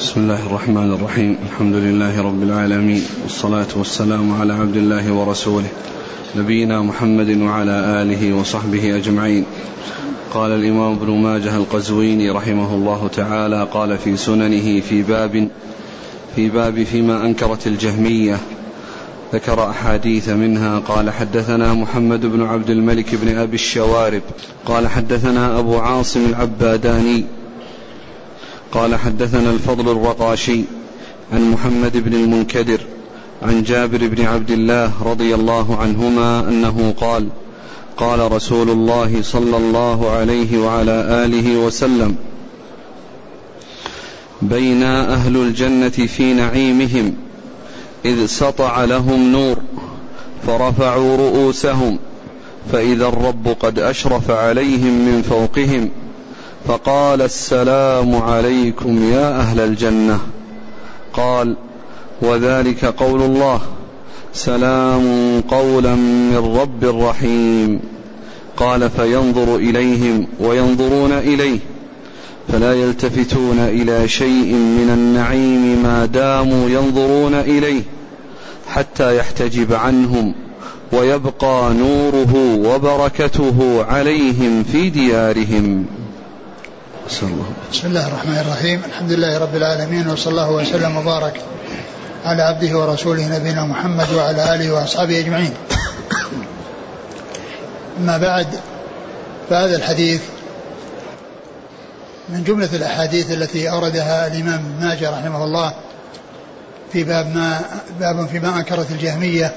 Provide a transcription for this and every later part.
بسم الله الرحمن الرحيم الحمد لله رب العالمين والصلاة والسلام على عبد الله ورسوله نبينا محمد وعلى آله وصحبه أجمعين قال الإمام ابن ماجه القزويني رحمه الله تعالى قال في سننه في باب في باب فيما أنكرت الجهمية ذكر أحاديث منها قال حدثنا محمد بن عبد الملك بن أبي الشوارب قال حدثنا أبو عاصم العباداني قال حدثنا الفضل الرقاشي عن محمد بن المنكدر عن جابر بن عبد الله رضي الله عنهما أنه قال قال رسول الله صلى الله عليه وعلى آله وسلم بين أهل الجنة في نعيمهم إذ سطع لهم نور فرفعوا رؤوسهم فإذا الرب قد أشرف عليهم من فوقهم فقال السلام عليكم يا أهل الجنة. قال وذلك قول الله. سلام قولا من رب رحيم. قال فينظر إليهم وينظرون إليه. فلا يلتفتون إلى شيء من النعيم ما داموا ينظرون إليه حتى يحتجب عنهم ويبقى نوره وبركته عليهم في ديارهم. بسم الله الرحمن الرحيم. الحمد لله رب العالمين وصلى الله وسلم وبارك على عبده ورسوله نبينا محمد وعلى آله وأصحابه أجمعين. أما بعد فهذا الحديث من جملة الأحاديث التي أوردها الإمام ابن ماجه رحمه الله في باب ما باب فيما أنكرت الجهمية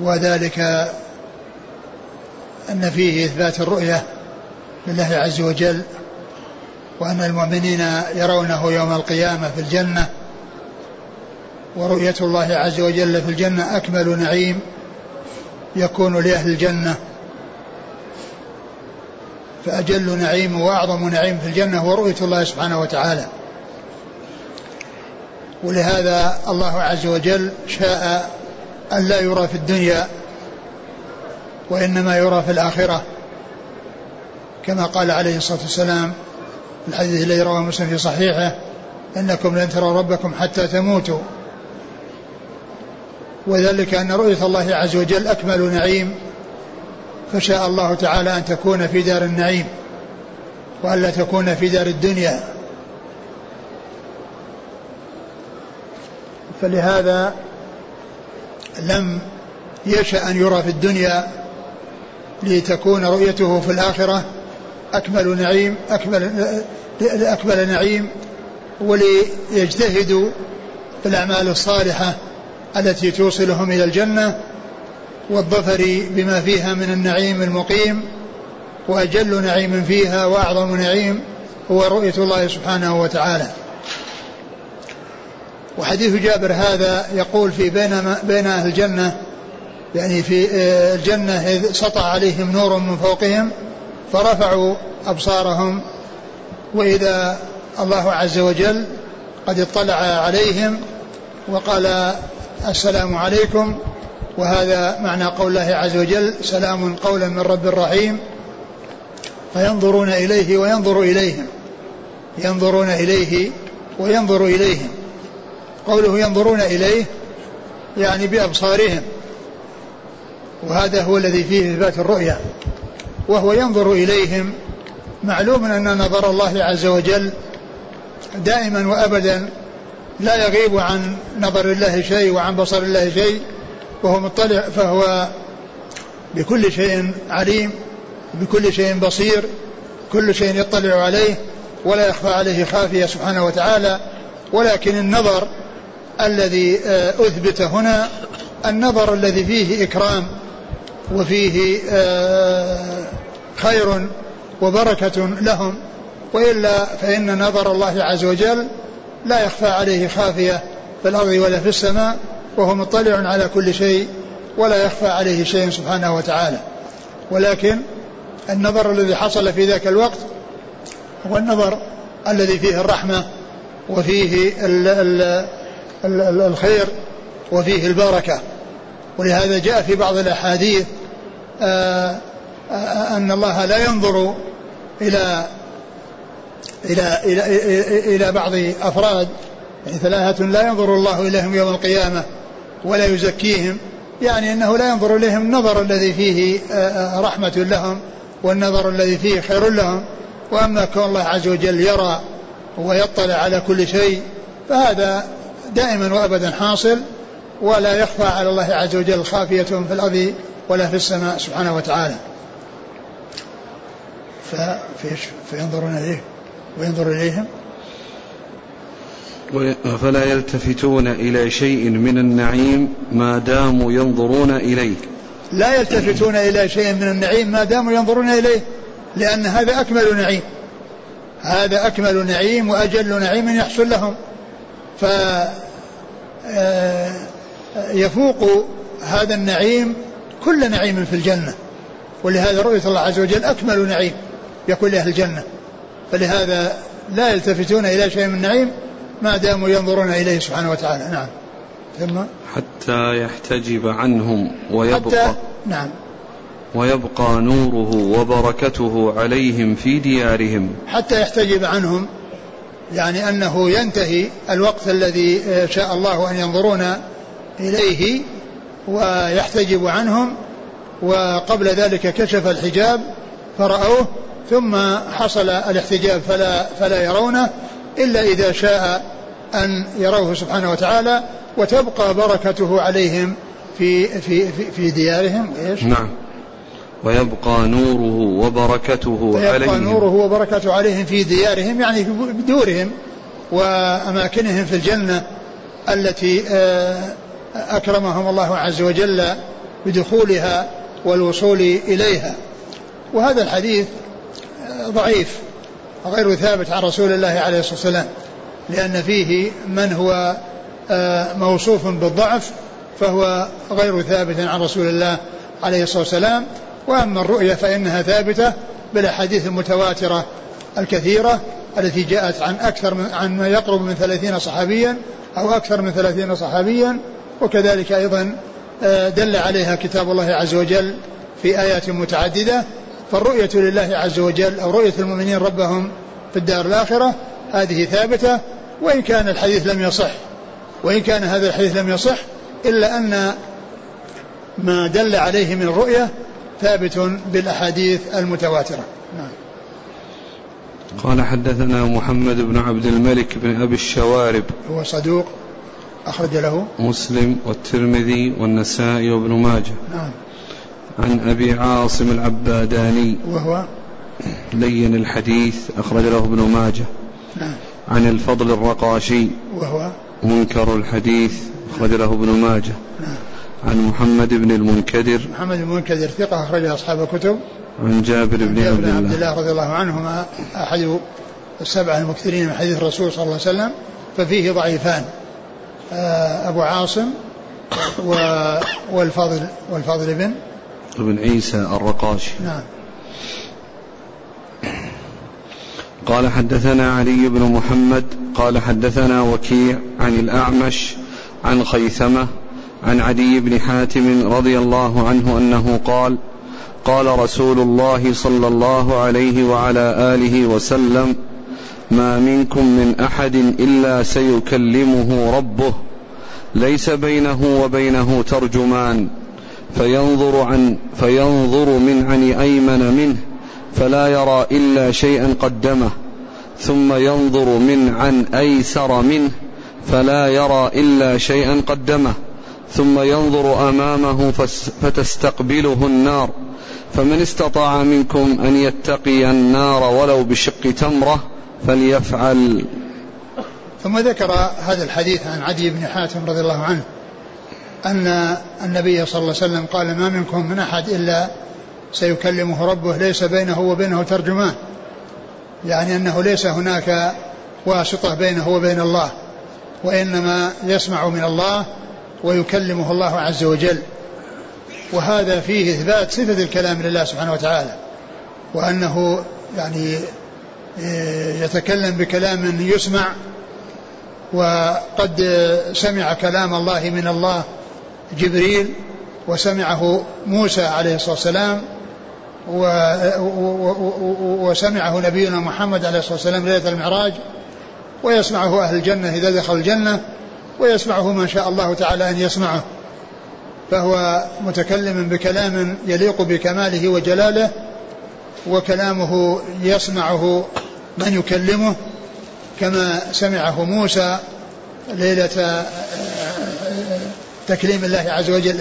وذلك أن فيه إثبات الرؤية لله عز وجل وأن المؤمنين يرونه يوم القيامة في الجنة ورؤية الله عز وجل في الجنة أكمل نعيم يكون لأهل الجنة. فأجل نعيم وأعظم نعيم في الجنة هو رؤية الله سبحانه وتعالى. ولهذا الله عز وجل شاء أن لا يرى في الدنيا وإنما يرى في الآخرة كما قال عليه الصلاة والسلام الحديث الذي رواه مسلم في صحيحه إنكم لن تروا ربكم حتى تموتوا. وذلك أن رؤية الله عز وجل أكمل نعيم فشاء الله تعالى أن تكون في دار النعيم والا تكون في دار الدنيا. فلهذا لم يشأ أن يرى في الدنيا لتكون رؤيته في الآخرة أكمل نعيم أكمل أكمل نعيم وليجتهدوا في الأعمال الصالحة التي توصلهم إلى الجنة والظفر بما فيها من النعيم المقيم وأجل نعيم فيها وأعظم نعيم هو رؤية الله سبحانه وتعالى. وحديث جابر هذا يقول في بين بين أهل الجنة يعني في آه، الجنة سطع عليهم نور من فوقهم فرفعوا أبصارهم وإذا الله عز وجل قد اطلع عليهم وقال السلام عليكم وهذا معنى قول الله عز وجل سلام قولا من رب رحيم فينظرون إليه وينظر إليهم ينظرون إليه وينظر إليهم. قوله ينظرون إليه يعني بأبصارهم وهذا هو الذي فيه إثبات الرؤيا. وهو ينظر إليهم معلوم أن نظر الله عز وجل دائما وأبدا لا يغيب عن نظر الله شيء وعن بصر الله شيء وهو مطلع فهو بكل شيء عليم بكل شيء بصير كل شيء يطلع عليه ولا يخفى عليه خافية سبحانه وتعالى. ولكن النظر الذي آه، أثبت هنا النظر الذي فيه إكرام وفيه آه، خير وبركة لهم وإلا فإن نظر الله عز وجل لا يخفى عليه خافية في الأرض ولا في السماء وهو مطلع على كل شيء ولا يخفى عليه شيء سبحانه وتعالى. ولكن النظر الذي حصل في ذاك الوقت هو النظر الذي فيه الرحمة وفيه ال ال ال الخير وفيه البركة. ولهذا جاء في بعض الأحاديث آه، أن الله لا ينظر إلى إلى إلى إلى, بعض أفراد يعني ثلاثة لا ينظر الله إليهم يوم القيامة ولا يزكيهم يعني أنه لا ينظر إليهم النظر الذي فيه آه، آه، رحمة لهم والنظر الذي فيه خير لهم وأما كون الله عز وجل يرى ويطلع على كل شيء فهذا دائما وأبدا حاصل ولا يخفى على الله عز وجل خافية في الأرض ولا في السماء سبحانه وتعالى. فينظرون إليه. وينظر إليهم. فلا يلتفتون إلى شيء من النعيم ما داموا ينظرون إليه؟ لا يلتفتون إلى شيء من النعيم ما داموا ينظرون إليه لأن هذا أكمل نعيم. هذا أكمل نعيم وأجل نعيم يحصل لهم. ف آه، يفوق هذا النعيم كل نعيم في الجنة. ولهذا رؤية الله عز وجل أكمل نعيم. يكون لأهل الجنة. فلهذا لا يلتفتون إلى شيء من النعيم ما داموا ينظرون إليه سبحانه وتعالى. نعم. ثم؟ حتى يحتجب عنهم ويبقى حتى نعم. ويبقى نوره وبركته عليهم في ديارهم. حتى يحتجب عنهم يعني أنه ينتهي الوقت الذي شاء الله أن ينظرون إليه ويحتجب عنهم وقبل ذلك كشف الحجاب فرأوه ثم حصل الاحتجاب فلا فلا يرونه إلا إذا شاء أن يروه سبحانه وتعالى وتبقى بركته عليهم في في في, في ديارهم إيش؟ نعم. ويبقى نوره وبركته عليهم. نوره وبركته عليهم في ديارهم يعني في دورهم وأماكنهم في الجنة التي آه، أكرمهم الله عز وجل بدخولها والوصول إليها. وهذا الحديث ضعيف غير ثابت عن رسول الله عليه الصلاة والسلام لأن فيه من هو آه، موصوف بالضعف فهو غير ثابت عن رسول الله عليه الصلاة والسلام. وأما الرؤية فإنها ثابتة بالأحاديث المتواترة الكثيرة التي جاءت عن أكثر من عن ما يقرب من ثلاثين صحابيا أو أكثر من ثلاثين صحابيا. وكذلك أيضا آه، دل عليها كتاب الله عز وجل في آيات متعددة فالرؤية لله عز وجل أو رؤية المؤمنين ربهم في الدار الآخرة هذه ثابتة وإن كان الحديث لم يصح وإن كان هذا الحديث لم يصح إلا أن ما دل عليه من الرؤية ثابت بالأحاديث المتواترة. نعم. قال حدثنا محمد بن عبد الملك بن أبي الشوارب. هو صدوق أخرج له. مسلم والترمذي والنسائي وابن ماجه. نعم. عن أبي عاصم العباداني وهو لين الحديث أخرج له ابن ماجه. نعم. عن الفضل الرقاشي وهو منكر الحديث أخرج له ابن ماجه. نعم. عن محمد بن المنكدر. محمد بن المنكدر ثقة أخرج أصحاب الكتب. عن جابر بن عبد الله. عبد الله رضي الله عنهما أحد السبعة المكثرين من حديث الرسول صلى الله عليه وسلم ففيه ضعيفان. آه، أبو عاصم والفاضل والفاضل بن ابن عيسى الرقاشي. نعم. قال حدثنا علي بن محمد قال حدثنا وكيع عن الأعمش عن خيثمة عن عدي بن حاتم رضي الله عنه أنه قال قال رسول الله صلى الله عليه وعلى آله وسلم ما منكم من أحد إلا سيكلمه ربه ليس بينه وبينه ترجمان. فينظر عن فينظر من عن أيمن منه فلا يرى إلا شيئا قدمه. ثم ينظر من عن أيسر منه فلا يرى إلا شيئا قدمه. ثم ينظر أمامه فتستقبله النار. فمن استطاع منكم أن يتقي النار ولو بشق تمرة فليفعل. ثم ذكر هذا الحديث عن عدي بن حاتم رضي الله عنه. أن النبي صلى الله عليه وسلم قال ما منكم من أحد إلا سيكلمه ربه ليس بينه وبينه ترجمان. يعني أنه ليس هناك واسطة بينه وبين الله وإنما يسمع من الله ويكلمه الله عز وجل. وهذا فيه إثبات صفة الكلام لله سبحانه وتعالى وأنه يعني آه، يتكلم بكلام يسمع وقد سمع كلام الله من الله جبريل وسمعه موسى عليه الصلاة والسلام وسمعه نبينا محمد عليه الصلاة والسلام ليلة المعراج ويسمعه أهل الجنة إذا دخل الجنة ويسمعه من شاء الله تعالى أن يسمعه. فهو متكلم بكلام يليق بكماله وجلاله وكلامه يسمعه من يكلمه كما سمعه موسى ليلة تكليم الله عز وجل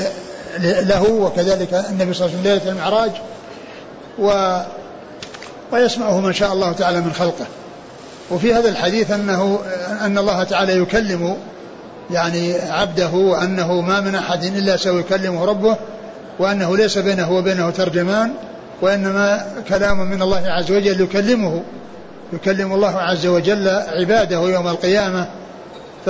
له وكذلك النبي صلى الله عليه وسلم ليلة المعراج و ويسمعه من شاء الله تعالى من خلقه. وفي هذا الحديث أنه أن الله تعالى يكلم يعني عبده وأنه ما من أحد إلا سيكلمه ربه وأنه ليس بينه وبينه ترجمان وإنما كلام من الله عز وجل يكلمه يكلم الله عز وجل عباده يوم القيامة. ف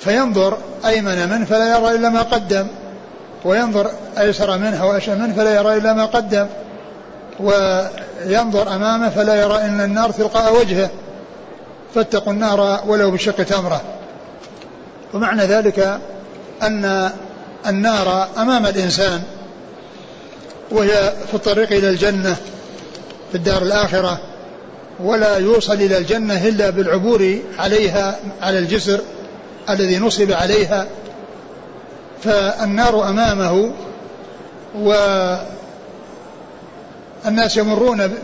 فينظر أيمن منه فلا يرى إلا ما قدم وينظر أيسر منه وأشأ منه فلا يرى إلا ما قدم وينظر أمامه فلا يرى إلا النار تلقاء وجهه. فاتقوا النار ولو بشق تمرة. ومعنى ذلك أن النار أمام الإنسان وهي في الطريق إلى الجنة في الدار الآخرة ولا يوصل إلى الجنة إلا بالعبور عليها على الجسر الذي نصب عليها فالنار أمامه والناس يمرون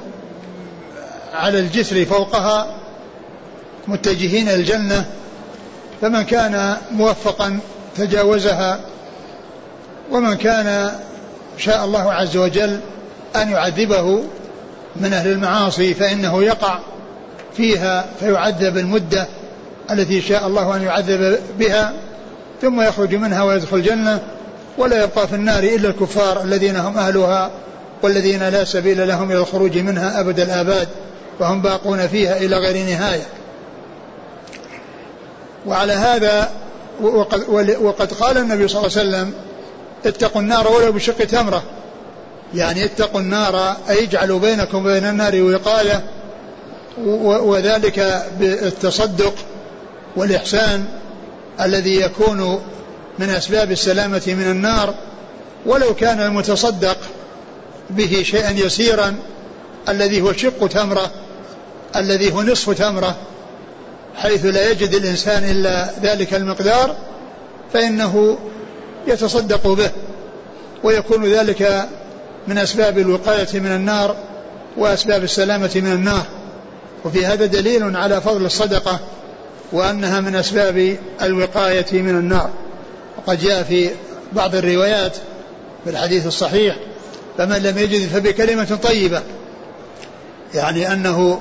على الجسر فوقها متجهين الجنة فمن كان موفقا تجاوزها ومن كان شاء الله عز وجل أن يعذبه من أهل المعاصي فإنه يقع فيها فيعذب المدة. التي شاء الله أن يعذب بها ثم يخرج منها ويدخل الجنة ولا يبقى في النار إلا الكفار الذين هم أهلها والذين لا سبيل لهم إلى الخروج منها أبد الآباد وهم باقون فيها إلى غير نهاية. وعلى هذا وقد, وقد قال النبي صلى الله عليه وسلم اتقوا النار ولو بشق تمرة. يعني اتقوا النار أي اجعلوا بينكم وبين النار وقاية وذلك بالتصدق والإحسان الذي يكون من أسباب السلامة من النار ولو كان المتصدق به شيئا يسيرا الذي هو شق تمرة الذي هو نصف تمرة حيث لا يجد الإنسان إلا ذلك المقدار فإنه يتصدق به ويكون ذلك من أسباب الوقاية من النار وأسباب السلامة من النار. وفي هذا دليل على فضل الصدقة. وأنها من أسباب الوقاية من النار. وقد جاء في بعض الروايات في الحديث الصحيح فمن لم يجد فبكلمة طيبة. يعني أنه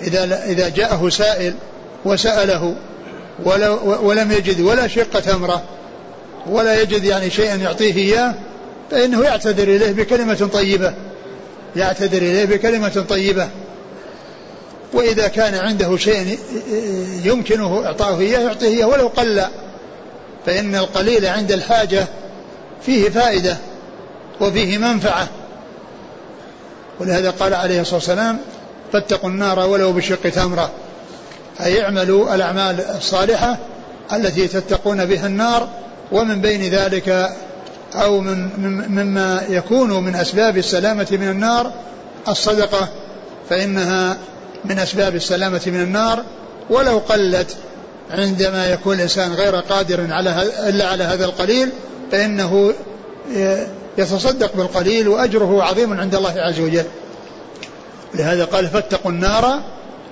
إذا إذا جاءه سائل وسأله ولم يجد ولا شق تمرة ولا يجد يعني شيئا يعطيه إياه فإنه يعتذر إليه بكلمة طيبة. يعتذر إليه بكلمة طيبة. وإذا كان عنده شيء يمكنه إعطاؤه إياه يعطيه إياه ولو قل. فإن القليل عند الحاجة فيه فائدة وفيه منفعة. ولهذا قال عليه الصلاة والسلام فاتقوا النار ولو بشق تمرة. أي اعملوا الأعمال الصالحة التي تتقون بها النار ومن بين ذلك أو من مما يكون من أسباب السلامة من النار الصدقة فإنها من أسباب السلامة من النار ولو قلت عندما يكون الإنسان غير قادر على إلا على هذا القليل فإنه يتصدق بالقليل وأجره عظيم عند الله عز وجل. لهذا قال فاتقوا النار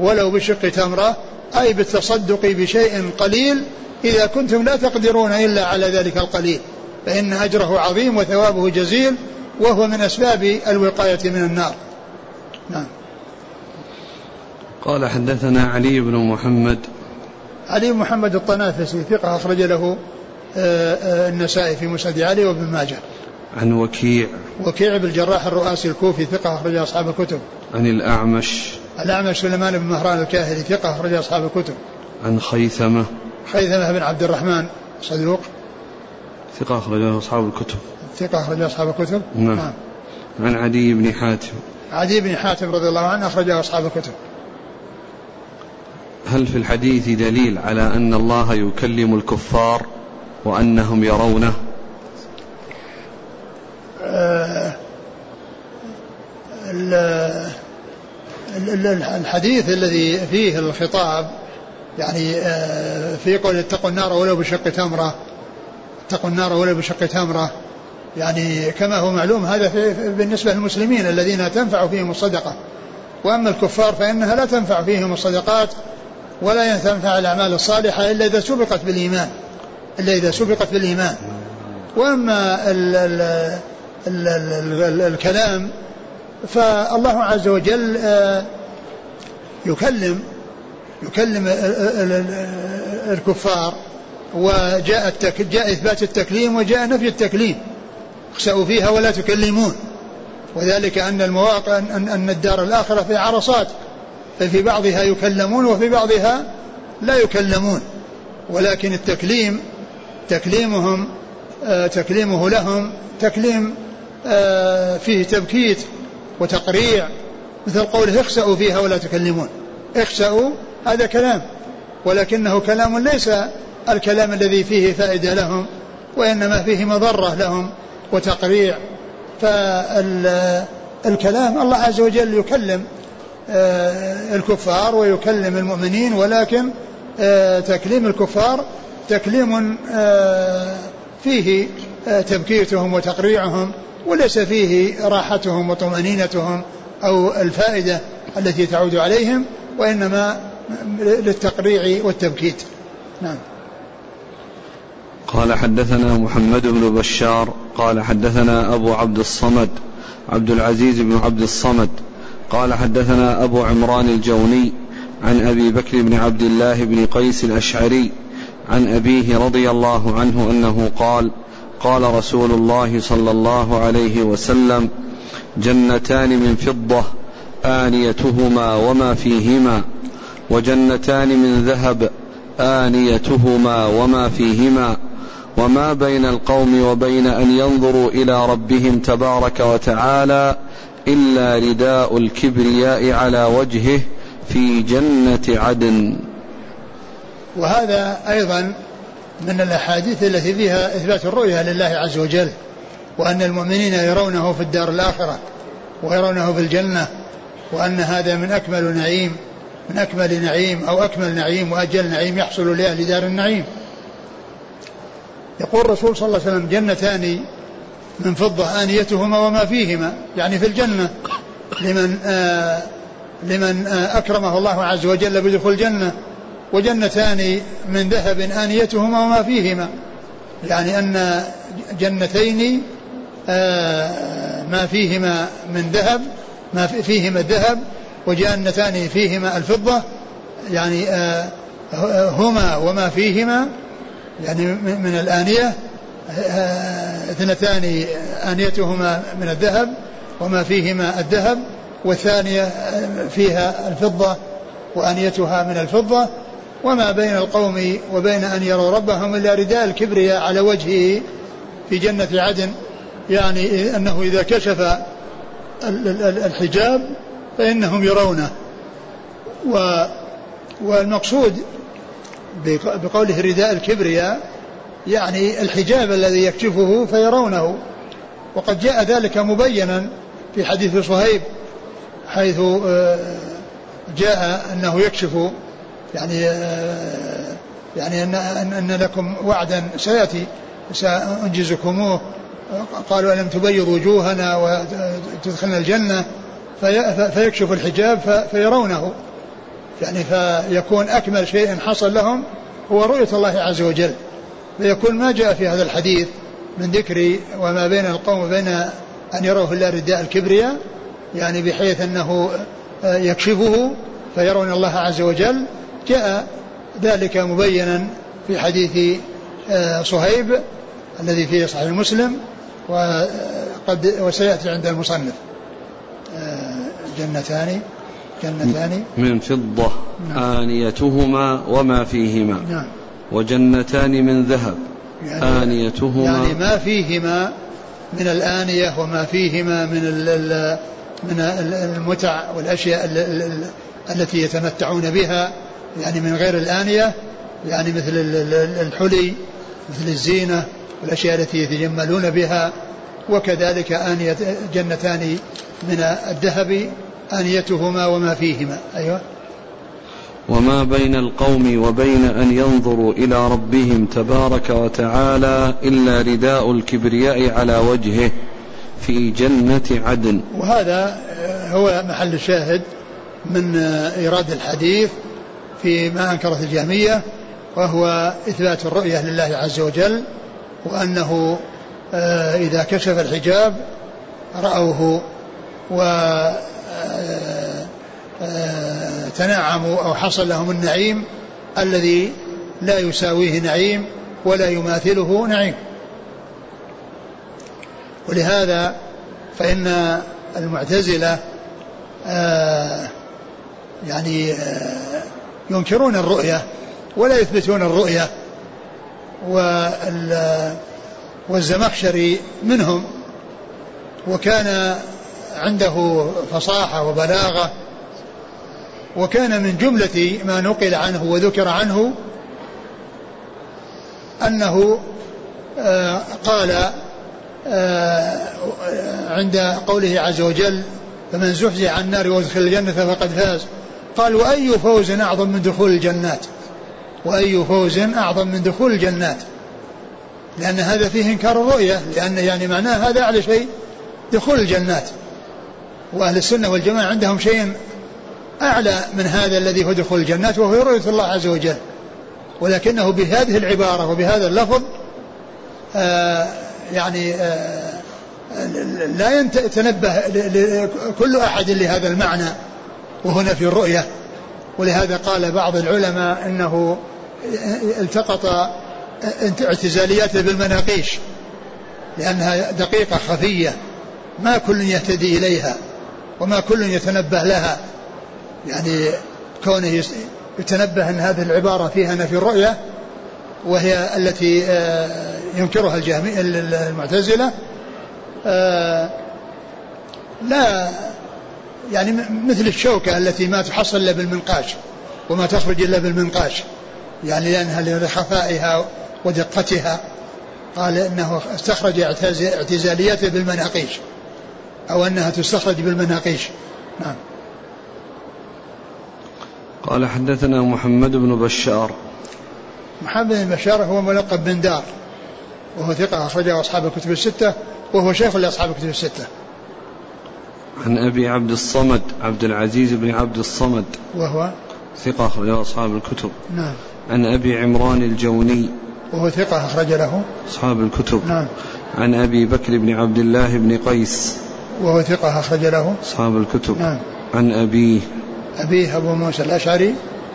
ولو بشق تمرة أي بالتصدق بشيء قليل إذا كنتم لا تقدرون إلا على ذلك القليل. فإن أجره عظيم وثوابه جزيل وهو من أسباب الوقاية من النار. نعم. قال حدثنا علي بن محمد. علي بن محمد الطنافسي ثقة أخرج له آه، آه، النسائي في مسند علي وابن ماجه. عن وكيع. وكيع بن الجراح الرؤاسي الكوفي ثقة أخرج أصحاب الكتب. عن الأعمش. الأعمش سليمان بن مهران الكاهلي ثقة أخرج أصحاب الكتب. عن خيثمة. خيثمة بن عبد الرحمن صدوق. ثقة أخرج أصحاب الكتب. ثقة أخرج أصحاب الكتب؟ نعم, نعم. عن عدي بن حاتم. عدي بن حاتم رضي الله عنه أخرجه أصحاب الكتب. هل في الحديث دليل على أن الله يكلم الكفار وأنهم يرونه؟ آه الحديث الذي فيه الخطاب يعني آه في قول اتقوا النار ولو بشق تمرة اتقوا النار ولو بشق تمرة يعني كما هو معلوم هذا في بالنسبة للمسلمين الذين تنفع فيهم الصدقة. وأما الكفار فإنها لا تنفع فيهم الصدقات ولا تنفع الأعمال الصالحة إلا إذا سبقت بالإيمان إلا إذا سبقت بالإيمان. وأما ال ال ال ال ال الكلام فالله عز وجل آه، يكلم يكلم الكفار وجاء جاء إثبات التكليم وجاء نفي التكليم. اخسأوا فيها ولا تكلمون. وذلك أن المواقع أن الدار الآخرة في عرصات. ففي بعضها يكلمون وفي بعضها لا يكلمون. ولكن التكليم تكليمهم آه، تكليمه لهم تكليم آه، فيه تبكيت وتقريع. مثل قوله اخسأوا فيها ولا تكلمون. اخسأوا هذا كلام. ولكنه كلام ليس الكلام الذي فيه فائدة لهم وإنما فيه مضرة لهم وتقريع. فالكلام الله عز وجل يكلم الكفار ويكلم المؤمنين ولكن آه، تكليم الكفار تكليم آه، فيه تبكيتهم وتقريعهم وليس فيه راحتهم وطمأنينتهم أو الفائدة التي تعود عليهم وإنما للتقريع والتبكيت. نعم. قال حدثنا محمد بن بشار قال حدثنا أبو عبد الصمد عبد العزيز بن عبد الصمد قال حدثنا أبو عمران الجوني عن أبي بكر بن عبد الله بن قيس الأشعري عن أبيه رضي الله عنه أنه قال قال رسول الله صلى الله عليه وسلم جنتان من فضة آنيتهما وما فيهما وجنتان من ذهب آنيتهما وما فيهما وما بين القوم وبين أن ينظروا إلى ربهم تبارك وتعالى إلا رداء الكبرياء على وجهه في جنة عدن. وهذا أيضا من الأحاديث التي فيها إثبات الرؤية لله عز وجل وأن المؤمنين يرونه في الدار الآخرة ويرونه في الجنة وأن هذا من أكمل نعيم من أكمل نعيم أو أكمل نعيم وأجل نعيم يحصل لأهل دار النعيم. يقول الرسول صلى الله عليه وسلم جنتان من فضة آنيتهما وما فيهما يعني في الجنة. لمن آه لمن آه أكرمه الله عز وجل بدخول الجنة. وجنتان من ذهب آنيتهما وما فيهما. يعني أن جنتين آه ما فيهما من ذهب ما فيهما الذهب وجنتان فيهما الفضة. يعني آه هما وما فيهما يعني من الآنية. اثنتان آنيتهما من الذهب وما فيهما الذهب والثانية فيها الفضة وآنيتها من الفضة. وما بين القوم وبين أن يروا ربهم إلا رداء الكبرياء على وجهه في جنة عدن يعني أنه إذا كشف الحجاب فإنهم يرونه. والمقصود بقوله رداء الكبرياء يعني الحجاب الذي يكشفه فيرونه. وقد جاء ذلك مبينا في حديث صهيب حيث آه، جاء أنه يكشف يعني آه، يعني أن أن لكم وعدا سيأتي سأنجزكموه. قالوا ألم تبيض وجوهنا وتدخلنا الجنة؟ فيكشف الحجاب فيرونه. يعني فيكون أكمل شيء حصل لهم هو رؤية الله عز وجل. فيكون ما جاء في هذا الحديث من ذكر وما بين القوم وبين أن يروه الله رداء الكبرياء يعني بحيث أنه يكشفه فيرون الله عز وجل. جاء ذلك مبينا في حديث آه، صهيب الذي في صحيح مسلم وقد وسيأتي عند المصنف. آه، جنتان جنتان. من فضة نعم. آنيتهما وما فيهما. نعم. وجنتان من ذهب يعني آنيتهما. يعني ما فيهما من الآنية وما فيهما من من المتع والأشياء التي يتمتعون بها يعني من غير الآنية يعني مثل الحلي مثل الزينة والأشياء التي يتجملون بها. وكذلك آنية جنتان من الذهب آنيتهما وما فيهما. أيوة. وما بين القوم وبين أن ينظروا إلى ربهم تبارك وتعالى إلا رداء الكبرياء على وجهه في جنة عدن. وهذا هو محل الشاهد من إيراد الحديث فيما أنكرت الجهمية وهو إثبات الرؤية لله عز وجل وأنه آه، إذا كشف الحجاب رأوه و آه، تنعموا أو حصل لهم النعيم الذي لا يساويه نعيم ولا يماثله نعيم. ولهذا فإن المعتزلة يعني ينكرون الرؤية ولا يثبتون الرؤية والزمخشري منهم وكان عنده فصاحة وبلاغة وكان من جملة ما نقل عنه وذكر عنه أنه آه، قال آه، عند قوله عز وجل فمن زحزح عن النار وادخل الجنة فقد فاز. قال وأي فوز أعظم من دخول الجنات؟ وأي فوز أعظم من دخول الجنات؟ لأن هذا فيه إنكار الرؤية لأن يعني معناه هذا أعلى شيء دخول الجنات. وأهل السنة والجماعة عندهم شيء أعلى من هذا الذي هو دخول الجنات وهو رؤية الله عز وجل. ولكنه بهذه العبارة وبهذا اللفظ آه يعني آه لا يتنبه كل أحد لهذا المعنى وهنا في الرؤية. ولهذا قال بعض العلماء إنه التقط اعتزالياته بالمناقيش لأنها دقيقة خفية ما كل يهتدي إليها وما كل يتنبه لها. يعني كونه يتنبه أن هذه العبارة فيها نفي الرؤيه وهي التي آه، ينكرها الجهمي المعتزلة آه، لا يعني مثل الشوكة التي ما تحصل إلا بالمنقاش وما تخرج إلا بالمنقاش يعني لأنها لخفائها ودقتها قال إنه استخرج اعتزاليته بالمناقيش أو أنها تستخرج بالمناقيش. نعم. قال حدثنا محمد بن بشار. محمد بن بشار هو ملقب بن دار وهو ثقة أخرجه أصحاب الكتب الستة وهو شيخ لأصحاب الكتب الستة. عن أبي عبد الصمد عبد العزيز بن عبد الصمد. وهو؟ ثقة أخرجه أصحاب الكتب. نعم. عن أبي عمران الجوني. وهو ثقة أخرج له؟ أصحاب الكتب. نعم. عن أبي بكر بن عبد الله بن قيس. وهو ثقة أخرج له؟ أصحاب الكتب. نعم. عن أبيه أبيه أبو موسى الأشعري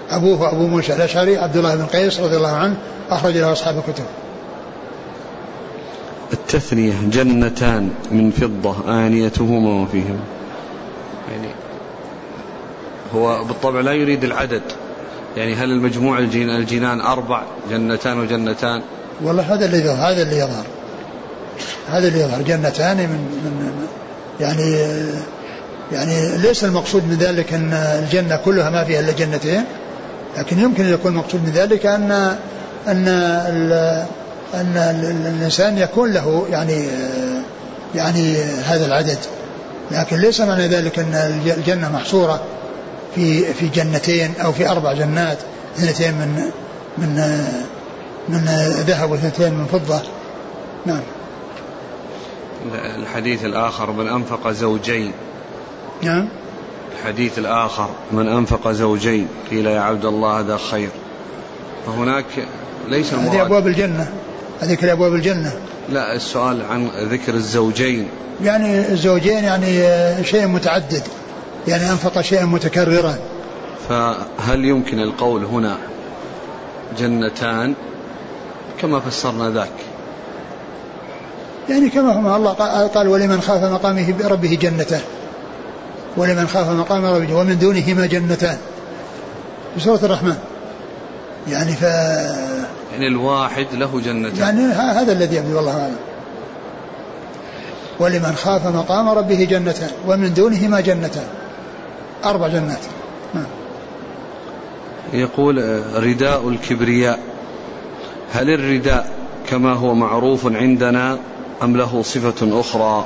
أبوه أبو موسى الأشعري عبد الله بن قيس رضي الله عنه أخرج له أصحاب الكتب. التثنية جنتان من فضة آنيتهما وفيهما. يعني هو بالطبع لا يريد العدد. يعني هل المجموع الجنان أربع جنتان وجنتان؟ والله هذا اللي يظهر هذا اللي يظهر. هذا اللي يظهر. جنتان من, من يعني يعني ليس المقصود من ذلك أن الجنة كلها ما فيها إلا جنتين لكن يمكن أن يكون المقصود من ذلك أن أن أن الإنسان يكون له يعني يعني هذا العدد. لكن ليس معنى ذلك أن الجنة محصورة في في جنتين أو في أربع جنات اثنتين من من من ذهب واثنتين من فضة. نعم. الحديث الآخر من أنفق زوجين نعم. الحديث الآخر من أنفق زوجين قيل يا عبد الله هذا خير. فهناك ليس المراد. هذه أبواب الجنة. هذيك ابواب الجنة. لا السؤال عن ذكر الزوجين. يعني الزوجين يعني شيء متعدد. يعني أنفق شيئا متكررا. فهل يمكن القول هنا جنتان؟ كما فسرنا ذاك. يعني كما هو الله قال ولمن خاف مقامه ربه جنتان. ولمن خاف مقام ربه ومن دونهما جنتان. سورة الرحمن. يعني ف يعني الواحد له جنتان. يعني هذا الذي يبدو والله أعلم. ولمن خاف مقام ربه جنتان ومن دونهما جنتان. أربع جنات. يقول رداء الكبرياء. هل الرداء كما هو معروف عندنا أم له صفة أخرى؟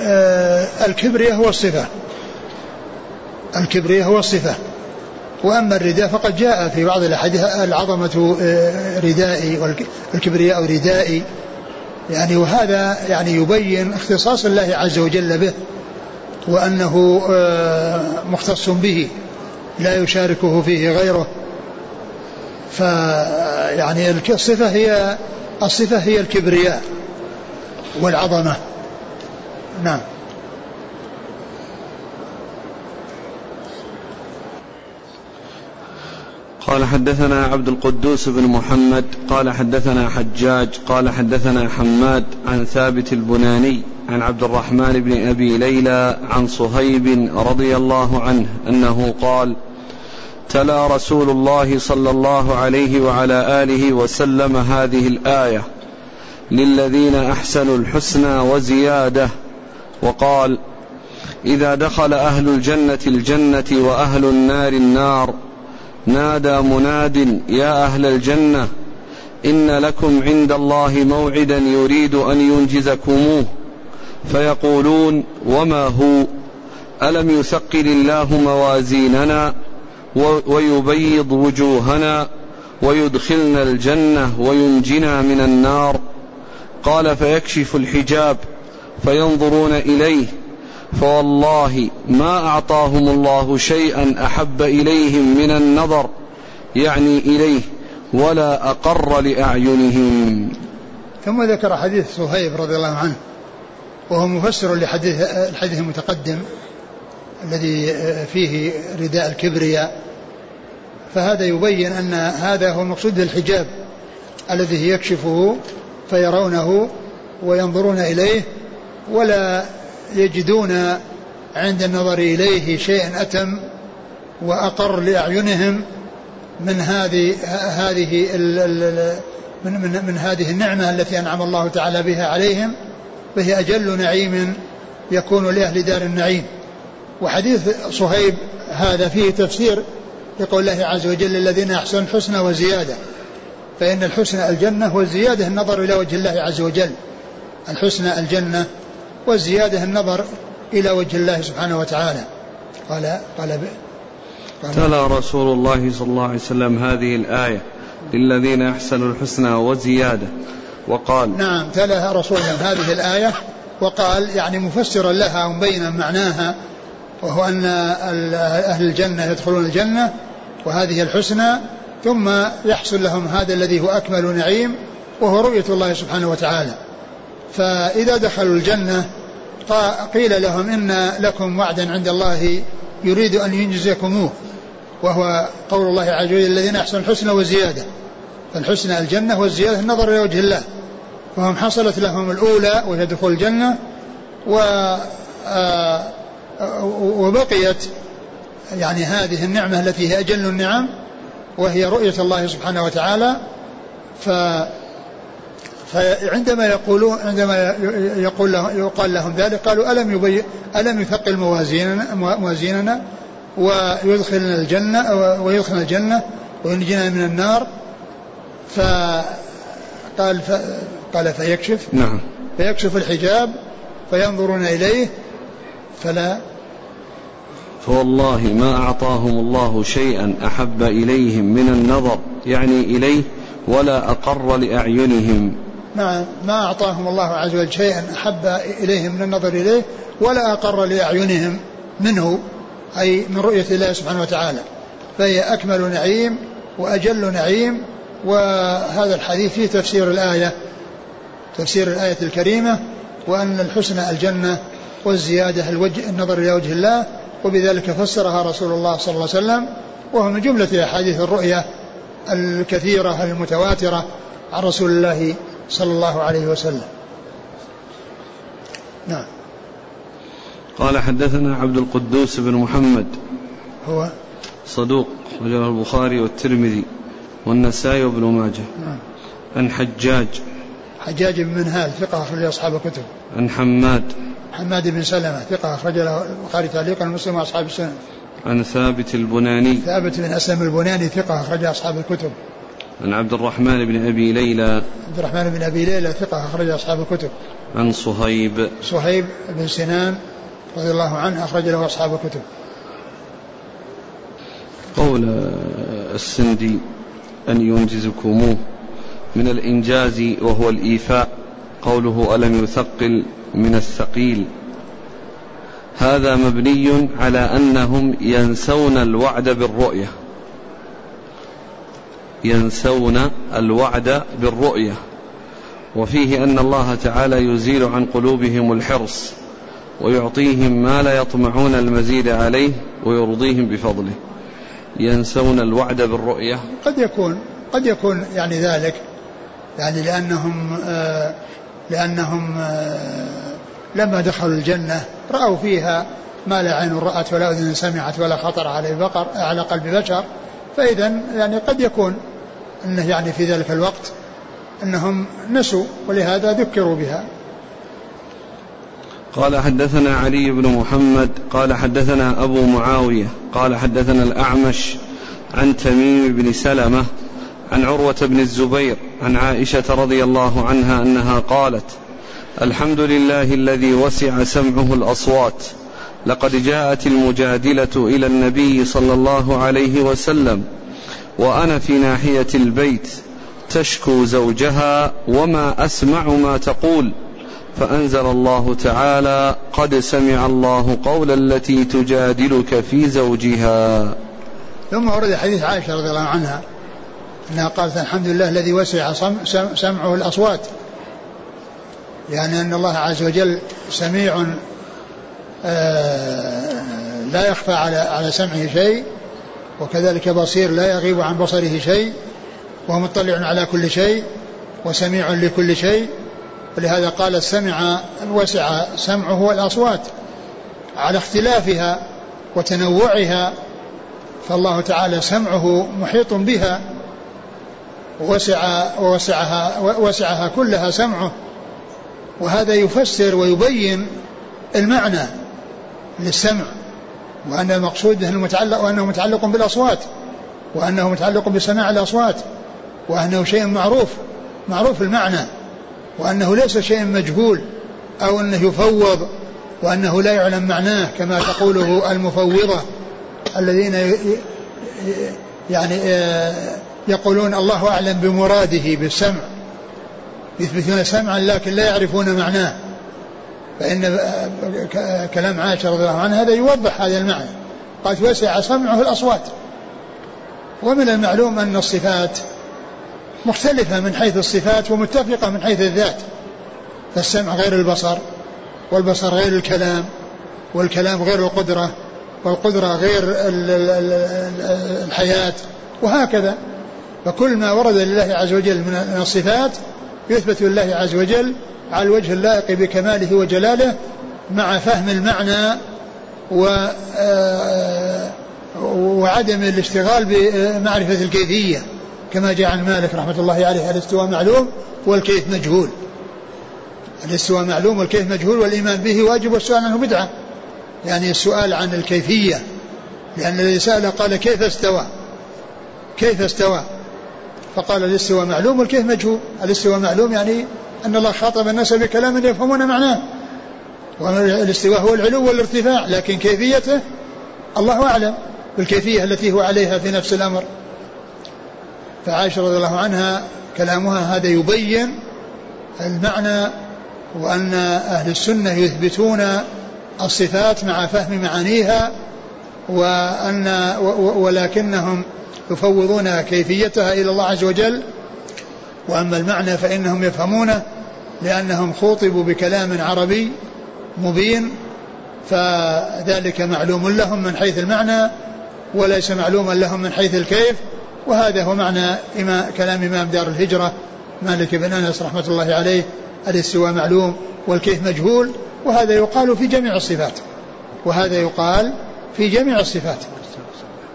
آه الكبرياء هو الصفة. الكبرياء هو الصفة. وأما الرداء فقد جاء في بعض الأحاديث العظمة آه، ردائي والكبرياء ردائي يعني وهذا يعني يبين اختصاص الله عز وجل به وأنه آه، مختص به لا يشاركه فيه غيره. فيعني الصفة هي الصفة هي الكبرياء والعظمة. نعم. قال حدثنا عبد القدوس بن محمد قال حدثنا حجاج قال حدثنا حماد عن ثابت البناني عن عبد الرحمن بن أبي ليلى عن صهيب رضي الله عنه أنه قال تلا رسول الله صلى الله عليه وعلى آله وسلم هذه الآية للذين أحسنوا الحسنى وزيادة وقال إذا دخل أهل الجنة الجنة وأهل النار النار نادى مناد يا أهل الجنة إن لكم عند الله موعدا يريد أن ينجزكموه. فيقولون وما هو؟ ألم يثقل الله موازيننا ويبيض وجوهنا ويدخلنا الجنة وينجنا من النار؟ قال فيكشف الحجاب فينظرون إليه. فوالله ما أعطاهم الله شيئا أحب إليهم من النظر يعني إليه ولا أقر لأعينهم. ثم ذكر حديث صهيب رضي الله عنه وهو مفسر لحديث الحديث المتقدم الذي فيه رداء الكبرياء. فهذا يبين أن هذا هو المقصود بالحجاب الذي يكشفه فيرونه وينظرون إليه ولا يجدون عند النظر إليه شيئا أتم وأقر لأعينهم من هذه هذه من, من, من هذه النعمة التي أنعم الله تعالى بها عليهم فهي أجل نعيم يكون لأهل دار النعيم. وحديث صهيب هذا فيه تفسير لقول الله عز وجل الذين أحسنوا الحسنى وزيادة فإن الحسنى الجنة والزيادة النظر إلى وجه الله عز وجل. الحسنى الجنة والزيادة النظر إلى وجه الله سبحانه وتعالى. قال قال, قال تلا رسول الله صلى الله عليه وسلم هذه الآية للذين أحسنوا الحسنى وزيادة. وقال نعم تلاها رسول الله هذه الآية وقال يعني مفسرا لها ومبينا معناها وهو أن أهل الجنة يدخلون الجنة وهذه الحسنى ثم يحصل لهم هذا الذي هو أكمل نعيم وهو رؤية الله سبحانه وتعالى. فإذا دخلوا الجنة قيل لهم إن لكم وعدا عند الله يريد أن ينجزكموه وهو قول الله عز وجل الذين أحسنوا الحسنى وزيادة. فالحسنى الجنة والزيادة النظر إلى وجه الله. فهم حصلت لهم الأولى وهي دخول الجنة و آه، وبقيت يعني هذه النعمة التي هي أجل النعم وهي رؤية الله سبحانه وتعالى. ف فعندما يقولون عندما يقول له يقال لهم ذلك قالوا ألم يبي ألم يثقل موازيننا موازيننا ويدخلنا الجنة ويدخلنا الجنة وينجينا من النار؟ فقال ف قال فيكشف. نعم. فيكشف الحجاب فينظرون إليه فلا فوالله ما أعطاهم الله شيئا أحب إليهم من النظر يعني إليه ولا أقر لأعينهم. ما ما أعطاهم الله عز وجل شيئا أحب إليهم من النظر إليه ولا أقر لأعينهم منه أي من رؤية الله سبحانه وتعالى. فهي أكمل نعيم وأجل نعيم وهذا الحديث فيه تفسير الآية تفسير الآية الكريمة وأن الحسنى الجنة والزيادة الوجه النظر إلى وجه الله وبذلك فسرها رسول الله صلى الله عليه وسلم وهو من جملة أحاديث الرؤية الكثيرة المتواترة عن رسول الله صلى الله عليه وسلم. نعم. قال حدثنا عبد القدوس بن محمد. هو؟ صدوق رجل البخاري والترمذي والنسائي وابن ماجه. نعم. عن حجاج. حجاج بن منهال ثقة أخرج أصحاب الكتب. عن حماد. حماد بن سلمة ثقة أخرج له البخاري تعليقا ومسلم وأصحاب السنن. عن ثابت البناني. ثابت بن أسلم البناني ثقة أخرج أصحاب الكتب. عن عبد الرحمن بن أبي ليلى. عبد الرحمن بن أبي ليلى ثقة أخرج أصحاب الكتب. عن صهيب. صهيب بن سنان رضي الله عنه أخرج له أصحاب الكتب. قول السندي أن ينجزكموه. من الإنجاز وهو الإيفاء. قوله ألم يثقل من الثقيل. هذا مبني على أنهم ينسون الوعد بالرؤية. ينسون الوعد بالرؤية. وفيه أن الله تعالى يزيل عن قلوبهم الحرص ويعطيهم ما لا يطمعون المزيد عليه ويرضيهم بفضله. ينسون الوعد بالرؤية. قد يكون قد يكون يعني ذلك يعني لأنهم آه لأنهم آه لما دخلوا الجنة رأوا فيها ما لا عين رأت ولا أذن سمعت ولا خطر على بقر على قلب بشر. فإذا يعني قد يكون أنه يعني في ذلك الوقت أنهم نسوا ولهذا ذكروا بها. قال حدثنا علي بن محمد قال حدثنا أبو معاوية قال حدثنا الأعمش عن تميم بن سلمة عن عروة بن الزبير عن عائشة رضي الله عنها أنها قالت الحمد لله الذي وسع سمعه الأصوات لقد جاءت المجادلة إلى النبي صلى الله عليه وسلم وأنا في ناحية البيت تشكو زوجها وما أسمع ما تقول. فأنزل الله تعالى قد سمع الله قول التي تجادلك في زوجها. ثم ورد حديث عائشة رضي الله عنها أنها قالت الحمد لله الذي وسع سمعه الأصوات. يعني أن الله عز وجل سميع آه، لا يخفى على على سمعه شيء. وكذلك بصير لا يغيب عن بصره شيء وهو مطلع على كل شيء وسميع لكل شيء. ولهذا قال سمع وسع سمعه الأصوات. على اختلافها وتنوعها فالله تعالى سمعه محيط بها. وسع وسعها وسعها كلها سمعه. وهذا يفسر ويبين المعنى للسمع. وأن المقصود أنه متعلق وأنه متعلق بالأصوات وأنه متعلق بسماع الأصوات وأنه شيء معروف معروف المعنى وأنه ليس شيء مجهول أو أنه يفوض وأنه لا يعلم معناه كما تقوله المفوضة الذين يعني آه، يقولون الله أعلم بمراده بالسمع يثبتون سمعا لكن لا يعرفون معناه. فإن كلام عائشة رضي الله عنها هذا يوضح هذا المعنى. قالت وسع سمعه الأصوات. ومن المعلوم أن الصفات مختلفة من حيث الصفات ومتفقة من حيث الذات. فالسمع غير البصر والبصر غير الكلام والكلام غير القدرة والقدرة غير الحياة وهكذا. فكل ما ورد لله عز وجل من الصفات يثبت لله عز وجل على الوجه اللائق بكماله وجلاله مع فهم المعنى و آه، وعدم الاشتغال بمعرفة الكيفية كما جاء عن مالك رحمة الله عليه الاستواء معلوم والكيف مجهول. الاستواء معلوم والكيف مجهول والإيمان به واجب والسؤال عنه بدعة. يعني السؤال عن الكيفية لأن الذي سأل قال كيف استوى؟ كيف استوى؟ فقال الاستواء معلوم والكيف مجهول. الاستواء معلوم يعني أن الله خاطب الناس بكلام يفهمون معناه. والاستواء هو العلو والارتفاع لكن كيفيته؟ الله أعلم. بالكيفية التي هو عليها في نفس الأمر. فعائشة رضي الله عنها كلامها هذا يبين المعنى وأن أهل السنة يثبتون الصفات مع فهم معانيها وأن ولكنهم يفوضون كيفيتها إلى الله عز وجل. وأما المعنى فإنهم يفهمونه لأنهم خوطبوا بكلام عربي مبين فذلك معلوم لهم من حيث المعنى وليس معلوما لهم من حيث الكيف. وهذا هو معنى إمام كلام إمام دار الهجرة مالك بن أنس رحمة الله عليه الاستواء معلوم والكيف مجهول وهذا يقال في جميع الصفات. وهذا يقال في جميع الصفات.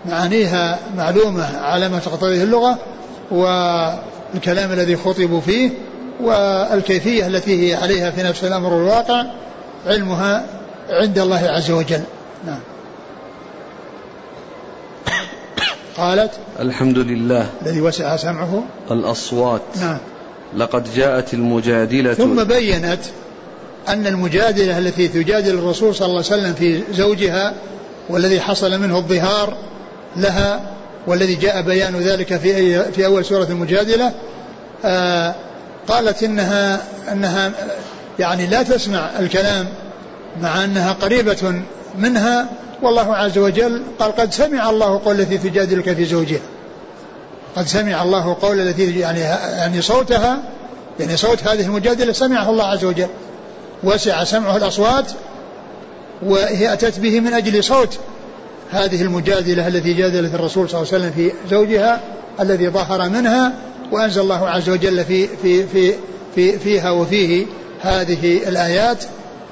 معانيها معلومة على ما تقتضيه اللغة والكلام الذي خطبوا فيه والكيفية التي هي عليها في نفس الأمر الواقع علمها عند الله عز وجل. نعم. قالت الحمد لله الذي وسع سمعه. الأصوات نعم. لقد جاءت المجادلة ثم بينت أن المجادلة التي تجادل الرسول صلى الله عليه وسلم في زوجها والذي حصل منه الظهار لها والذي جاء بيان ذلك في في أول سورة المجادلة آه قالت إنها أنها يعني لا تسمع الكلام مع أنها قريبة منها والله عز وجل قال قد سمع الله قول التي تجادلك في زوجها. قد سمع الله قول التي يعني يعني صوتها يعني صوت هذه المجادلة سمعه الله عز وجل. وسع سمعه الأصوات وهي أتت به من أجل صوت هذه المجادلة التي جادلت الرسول صلى الله عليه وسلم في زوجها الذي ظهر منها وأنزل الله عز وجل في في في, في فيها وفيه هذه الآيات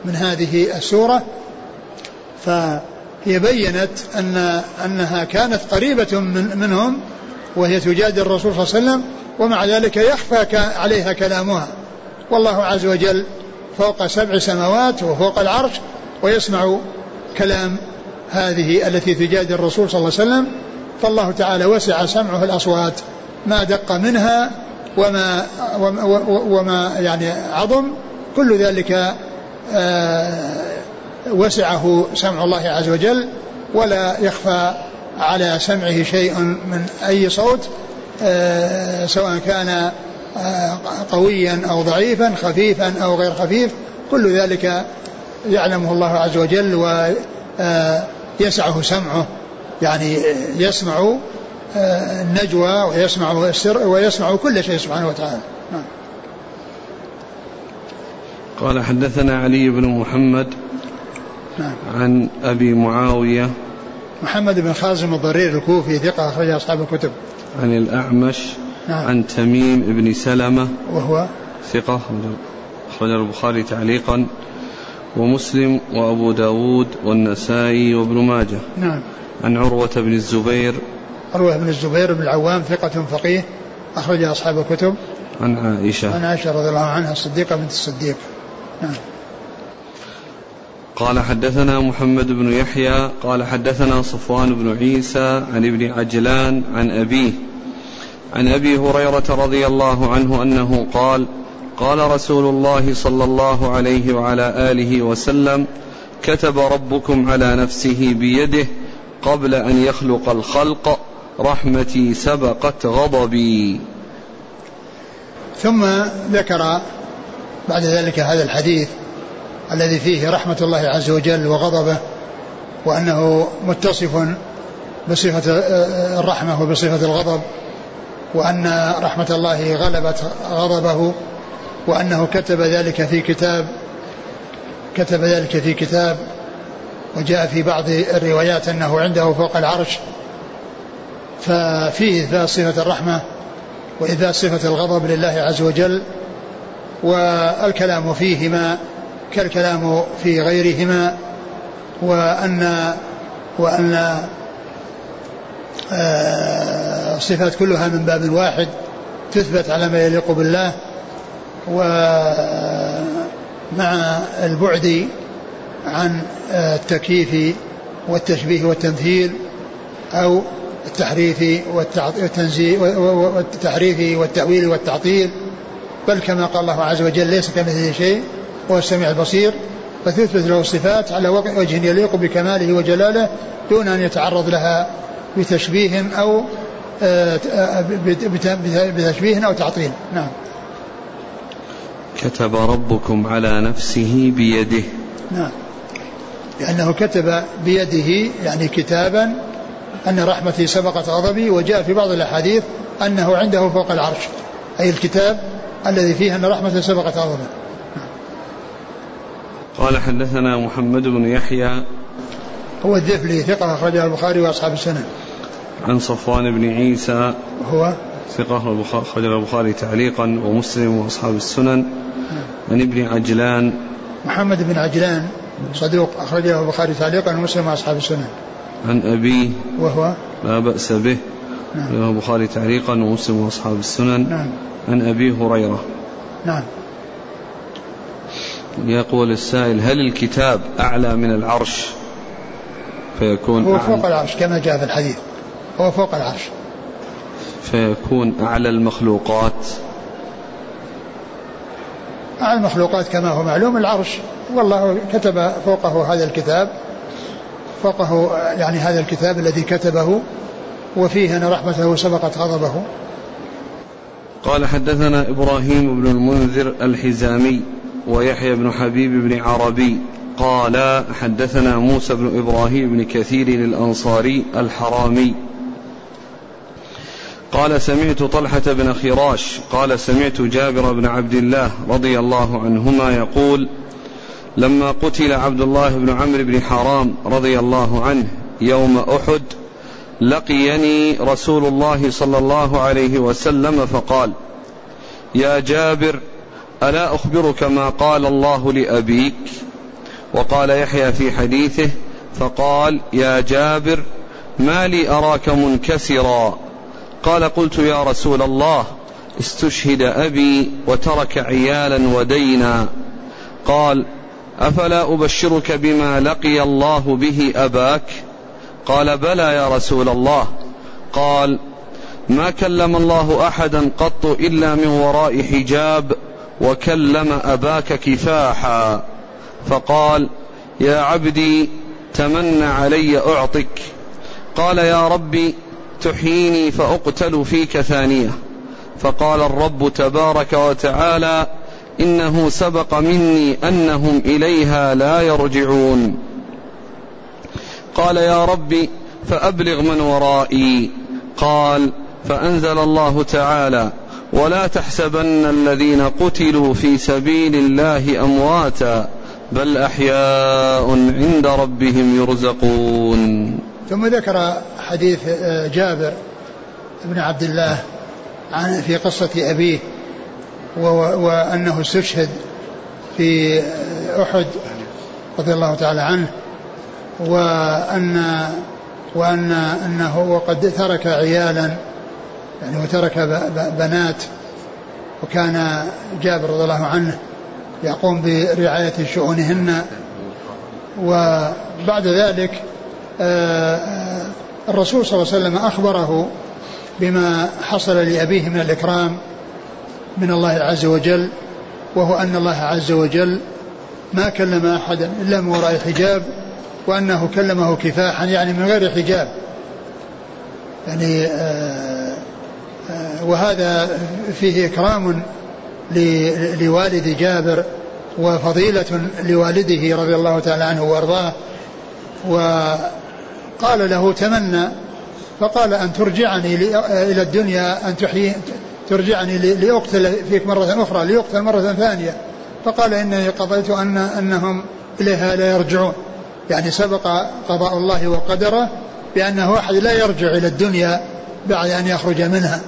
من هذه السورة. فهي بينت أن أنها كانت قريبة من منهم وهي تجادل الرسول صلى الله عليه وسلم ومع ذلك يخفى عليها كلامها. والله عز وجل فوق سبع سماوات وفوق العرش ويسمع كلام هذه التي تجادل الرسول صلى الله عليه وسلم فالله تعالى وسع سمعه الأصوات. ما دق منها وما وما, وما يعني عظم كل ذلك آه، وسعه سمع الله عز وجل ولا يخفى على سمعه شيء من أي صوت آه، سواء كان آه، قويا أو ضعيفا خفيفا أو غير خفيف. كل ذلك يعلمه الله عز وجل ويسعه سمعه يعني يسمع النجوى ويسمع السر ويسمع كل شيء سبحانه وتعالى نعم. قال حدثنا علي بن محمد نعم. عن أبي معاوية محمد بن خازم الضرير الكوفي ثقة أخرج أصحاب الكتب عن الأعمش نعم. عن تميم بن سلمة وهو ثقة أخرج البخاري تعليقا ومسلم وأبو داود والنسائي وابن ماجه. نعم. عن عروة بن الزبير. عروة بن الزبير بن العوام ثقة فقيه أخرج أصحاب الكتب. عن عائشة. عن عائشة رضي الله عنها الصديقة بنت الصديق. نعم. قال حدثنا محمد بن يحيى قال حدثنا صفوان بن عيسى عن ابن عجلان عن أبيه. عن أبي هريرة رضي الله عنه أنه قال قال رسول الله صلى الله عليه وعلى آله وسلم كتب ربكم على نفسه بيده قبل أن يخلق الخلق رحمتي سبقت غضبي. ثم ذكر بعد ذلك هذا الحديث الذي فيه رحمة الله عز وجل وغضبه وأنه متصف بصفة الرحمة وبصفة الغضب وأن رحمة الله غلبت غضبه. وأنه كتب ذلك في كتاب كتب ذلك في كتاب وجاء في بعض الروايات أنه عنده فوق العرش. ففيه إثبات صفة الرحمة وإثبات صفة الغضب لله عز وجل والكلام فيهما كالكلام في غيرهما وأن وأن الصفات آه، كلها من باب واحد تثبت على ما يليق بالله. ومع البعد عن التكييف والتشبيه والتمثيل أو التحريف والتنزيل والتحريف والتأويل والتعطيل. بل كما قال الله عز وجل ليس كمثله شيء وهو السميع البصير. فتثبت له الصفات على وجه يليق بكماله وجلاله دون أن يتعرض لها بتشبيه أو آه، بتشبيه أو تعطيل. نعم. كتب ربكم على نفسه بيده. نعم. لأنه كتب بيده يعني كتابا أن رحمتي سبقت غضبي وجاء في بعض الأحاديث أنه عنده فوق العرش. أي الكتاب الذي فيه أن رحمته سبقت غضبه قال حدثنا محمد بن يحيى. هو الذفلي ثقة أخرجه البخاري وأصحاب السنن عن صفوان بن عيسى. هو ثقة أخرج البخاري تعليقا ومسلم وأصحاب السنن. عن ابن عجلان. محمد بن عجلان صدوق أخرجه البخاري تعليقا ومسلم وأصحاب السنن. عن أبيه وهو؟ لا بأس به. نعم. البخاري تعليقا ومسلم وأصحاب السنن. نعم. عن أبي هريرة. نعم. يقول السائل هل الكتاب أعلى من العرش؟ فيكون هو فوق العرش كما جاء في الحديث. هو فوق العرش. فيكون أعلى المخلوقات. مع المخلوقات كما هو معلوم العرش. والله كتب فوقه هذا الكتاب فوقه يعني هذا الكتاب الذي كتبه وفيه أن رحمته سبقت غضبه. قال حدثنا إبراهيم بن المنذر الحزامي ويحيى بن حبيب بن عربي. قال حدثنا موسى بن إبراهيم بن كثير الأنصاري الحرامي. قال سمعت طلحة بن خراش. قال سمعت جابر بن عبد الله رضي الله عنهما يقول لما قتل عبد الله بن عمرو بن حرام رضي الله عنه يوم أحد لقيني رسول الله صلى الله عليه وسلم فقال يا جابر ألا أخبرك ما قال الله لأبيك؟ وقال يحيى في حديثه فقال يا جابر ما لي أراك منكسرا. قال قلت يا رسول الله استشهد أبي وترك عيالا ودينا. قال أفلا أبشرك بما لقي الله به أباك؟ قال بلى يا رسول الله. قال ما كلم الله أحدا قط إلا من وراء حجاب وكلم أباك كفاحا. فقال يا عبدي تمن علي أعطك. قال يا ربي تحييني فأقتل فيك ثانية. فقال الرب تبارك وتعالى إنه سبق مني أنهم إليها لا يرجعون. قال يا رب فأبلغ من ورائي. قال فأنزل الله تعالى ولا تحسبن الذين قتلوا في سبيل الله أمواتا بل أحياء عند ربهم يرزقون. ثم ذكر حديث آه، جابر بن عبد الله عن في قصة أبيه وأنه استشهد في آه، أحد رضي الله تعالى عنه وأن وأن أنه وقد ترك عيالا يعني وترك بنات وكان جابر رضي الله عنه يقوم برعاية شؤونهن وبعد ذلك الرسول صلى الله عليه وسلم أخبره بما حصل لأبيه من الإكرام من الله عز وجل وهو أن الله عز وجل ما كلم أحدا إلا من وراء حجاب وأنه كلمه كفاحا يعني من غير حجاب. يعني آه، آه، وهذا فيه إكرام لوالد جابر وفضيلة لوالده رضي الله تعالى عنه وأرضاه وقال له تمنى فقال أن ترجعني إلى الدنيا أن تحيي ترجعني لأقتل فيك مرة أخرى ليقتل مرة ثانية. فقال إني قضيت أن أنهم إليها لا يرجعون. يعني سبق قضاء الله وقدره بأنه أحد لا يرجع إلى الدنيا بعد أن يخرج منها.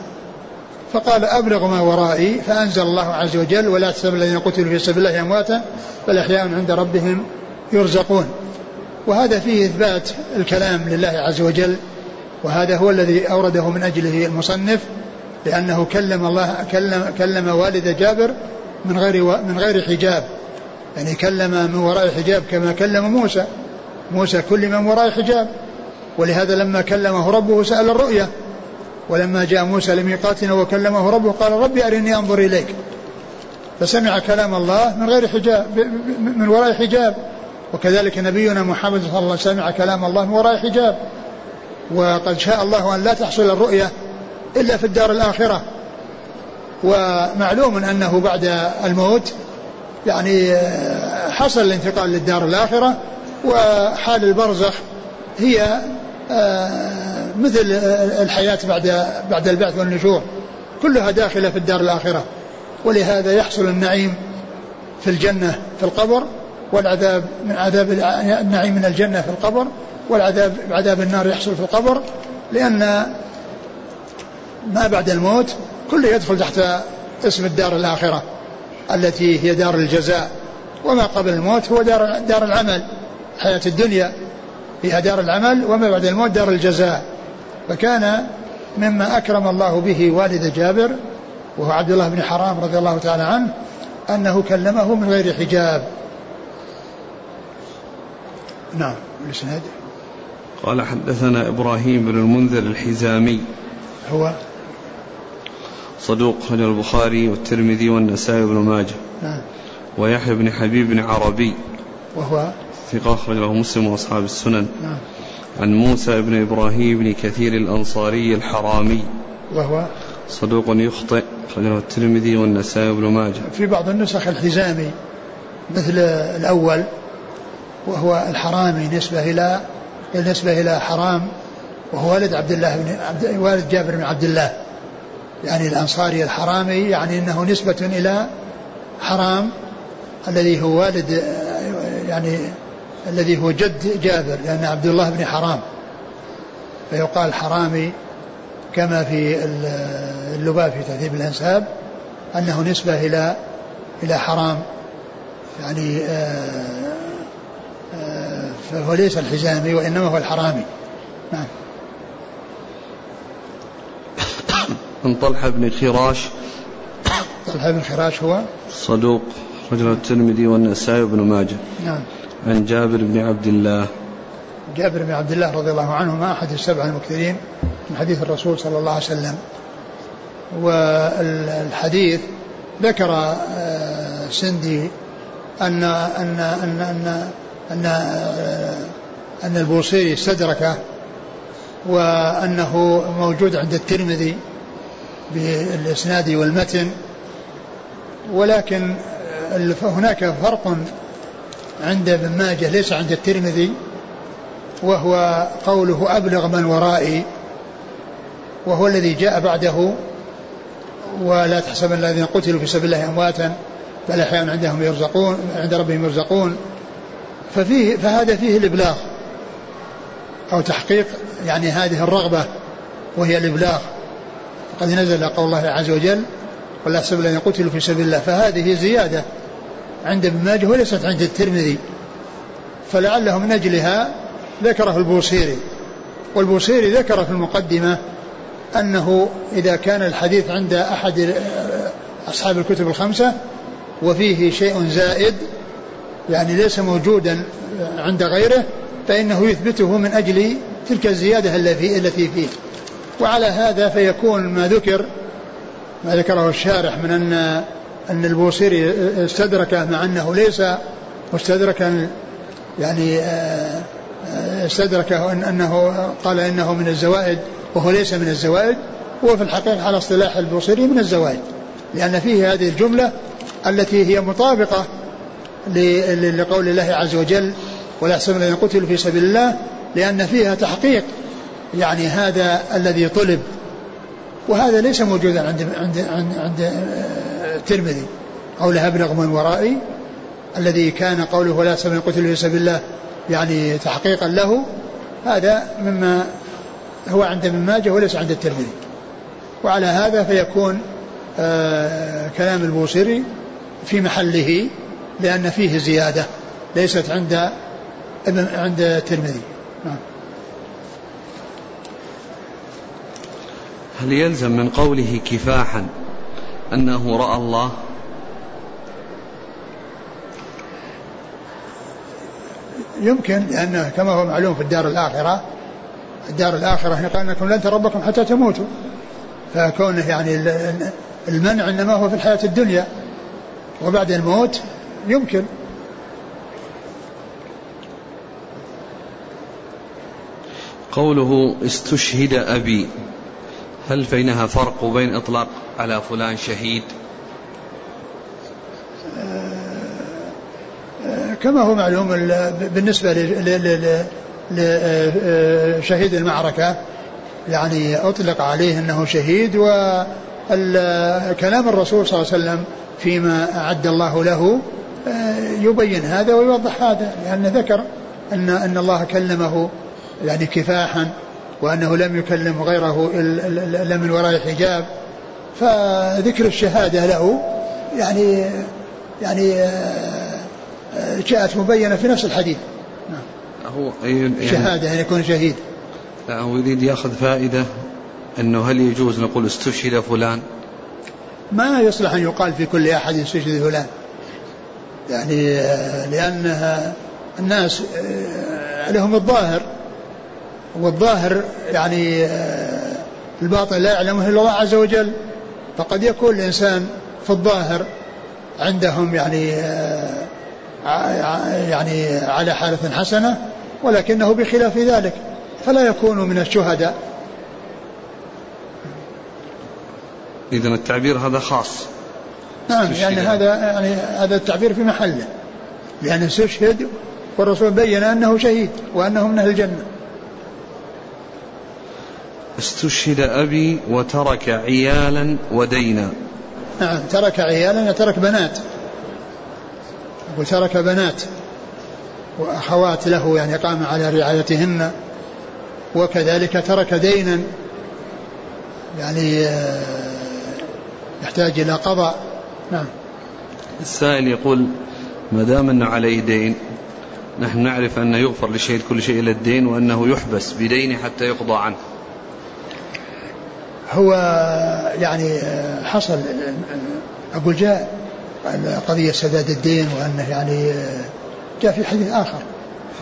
فقال أبلغ ما ورائي فأنزل الله عز وجل ولا تحسب الذين قتلوا في سبيل الله أمواتا بل أحياء عند ربهم يرزقون. وهذا فيه إثبات الكلام لله عز وجل وهذا هو الذي أورده من أجله المصنف لأنه كلم الله كلم كلم والد جابر من غير من غير حجاب. يعني كلم من وراء حجاب كما كلم موسى. موسى كل من وراء حجاب. ولهذا لما كلمه ربه سأل الرؤيا. ولما جاء موسى لميقاتنا وكلمه ربه قال ربي أرني أنظر إليك. فسمع كلام الله من غير حجاب من وراء حجاب. وكذلك نبينا محمد صلى الله عليه وسلم سمع كلام الله من وراء حجاب. وقد شاء الله أن لا تحصل الرؤيا إلا في الدار الآخرة. ومعلوم أنه بعد الموت يعني حصل الانتقال للدار الآخرة وحال البرزخ هي آه، مثل الحياة بعد بعد البعث والنشور. كلها داخلة في الدار الآخرة. ولهذا يحصل النعيم في الجنة في القبر. والعذاب من عذاب النعيم من الجنة في القبر والعذاب عذاب النار يحصل في القبر لأن ما بعد الموت كله يدخل تحت اسم الدار الآخرة التي هي دار الجزاء. وما قبل الموت هو دار دار العمل حياة الدنيا. فيها دار العمل وما بعد الموت دار الجزاء. فكان مما أكرم الله به والد جابر وهو عبد الله بن حرام رضي الله تعالى عنه أنه كلمه من غير حجاب. نعم الإسناد قال حدثنا إبراهيم بن المنذر الحزامي. هو؟ صدوق خرج البخاري والترمذي والنسائي بن ماجه. نعم. ويحيى بن حبيب بن عربي. وهو؟ ثقة أخرج له مسلم وأصحاب السنن. نعم. عن موسى بن إبراهيم بن كثير الأنصاري الحرامي. وهو؟ صدوق يخطئ أخرجه الترمذي والنسائي وابن ماجه. في بعض النسخ الحزامي مثل الأول وهو الحرامي نسبة إلى بالنسبة إلى حرام وهو والد عبد الله بن عبد والد جابر بن عبد الله. يعني الأنصاري الحرامي يعني أنه نسبة إلى حرام الذي هو والد يعني الذي هو جد جابر لأن عبد الله بن حرام. فيقال حرامي كما في اللباب في تهذيب الأنساب أنه نسبة إلى إلى حرام. يعني آه، فهو ليس الحزامي وإنما هو الحرامي. نعم. عن طلحة بن خراش. طلحة بن خراش هو صدوق رجل الترمذي والنسائي وابن ماجه. نعم. عن جابر بن عبد الله. جابر بن عبد الله رضي الله عنهما أحد السبع المكثرين من حديث الرسول صلى الله عليه وسلم. والحديث ذكر آه، سندي أن أن أن أن أن, آه، أن البوصيري استدركه وأنه موجود عند الترمذي بالإسناد والمتن ولكن هناك فرق عند ابن ماجه ليس عند الترمذي وهو قوله أبلغ من ورائي وهو الذي جاء بعده ولا تحسبن الذين قتلوا في سبيل الله أمواتا بل أحيانا عندهم يرزقون عند ربهم يرزقون. ففيه فهذا فيه الإبلاغ. أو تحقيق يعني هذه الرغبة وهي الإبلاغ. قد نزل قول الله عز وجل ولا يحسب الذين قتلوا في سبيل الله. فهذه زيادة عند ابن ماجه وليست عند الترمذي. فلعله من أجلها ذكره البوصيري. والبوصيري ذكر في المقدمة أنه إذا كان الحديث عند أحد أصحاب الكتب الخمسة وفيه شيء زائد يعني ليس موجودا عند غيره فإنه يثبته من أجل تلك الزيادة التي فيه. وعلى هذا فيكون ما ذكر ما ذكره الشارح من أن أن البوصيري استدركه مع أنه ليس مستدركا يعني آه، آه، استدركه إن أنه قال إنه من الزوائد وهو ليس من الزوائد هو في الحقيقة على اصطلاح البوصيري من الزوائد. لأن فيه هذه الجملة التي هي مطابقة لقول الله عز وجل ولا يحسبن الذين قتلوا في سبيل الله لأن فيها تحقيق يعني هذا الذي طلب. وهذا ليس موجودا عند عند عند, عند آه، الترمذي. قوله أبلغ من ورائي الذي كان قوله ولا يحسبن قتلوا في سبيل الله يعني تحقيقا له هذا مما هو عند ابن ماجه وليس عند الترمذي. وعلى هذا فيكون آه كلام البوصيري في محله لأن فيه زيادة ليست عند عند الترمذي. نعم. هل يلزم من قوله كفاحا أنه رأى الله؟ يمكن لأنه كما هو معلوم في الدار الآخرة الدار الآخرة قال أنكم لن ترى ربكم حتى تموتوا. فكونه يعني المنع إنما هو في الحياة الدنيا وبعد الموت يمكن. قوله استشهد أبي هل بينها فرق بين إطلاق على فلان شهيد؟ كما هو معلوم بالنسبة لشهيد المعركة يعني أطلق عليه أنه شهيد وكلام الرسول صلى الله عليه وسلم فيما أعد الله له يبين هذا ويوضح هذا لأنه ذكر أن أن الله كلمه يعني كفاحا وأنه لم يكلم غيره إلا من وراء حجاب. فذكر الشهادة له يعني يعني آه، جاءت مبينة في نفس الحديث. هو يعني شهادة يعني يكون شهيد. لا هو يريد يأخذ فائدة أنه هل يجوز نقول استشهد فلان؟ ما يصلح أن يقال في كل أحد استشهد فلان. يعني لأنها الناس لهم الظاهر والظاهر يعني الباطن لا يعلمه إلا الله عز وجل. فقد يكون الإنسان في الظاهر عندهم يعني يعني على حالة حسنة ولكنه بخلاف ذلك فلا يكون من الشهداء. إذا التعبير هذا خاص. نعم يعني هذا يعني هذا التعبير في محله. لأنه استشهد والرسول بين أنه شهيد وأنه من أهل الجنة. استشهد أبي وترك عيالا ودينا. نعم ترك عيالا ترك بنات. وترك بنات وأخوات له يعني قام على رعايتهن. وكذلك ترك دينا يعني آه، يحتاج إلى قضاء. نعم. السائل يقول ما دام أنه عليه دين نحن نعرف أنه يغفر للشهيد كل شيء إلى الدين وأنه يحبس بدينه حتى يقضى عنه. هو يعني حصل أقول جاء قضية سداد الدين وأنه يعني جاء في حديث آخر.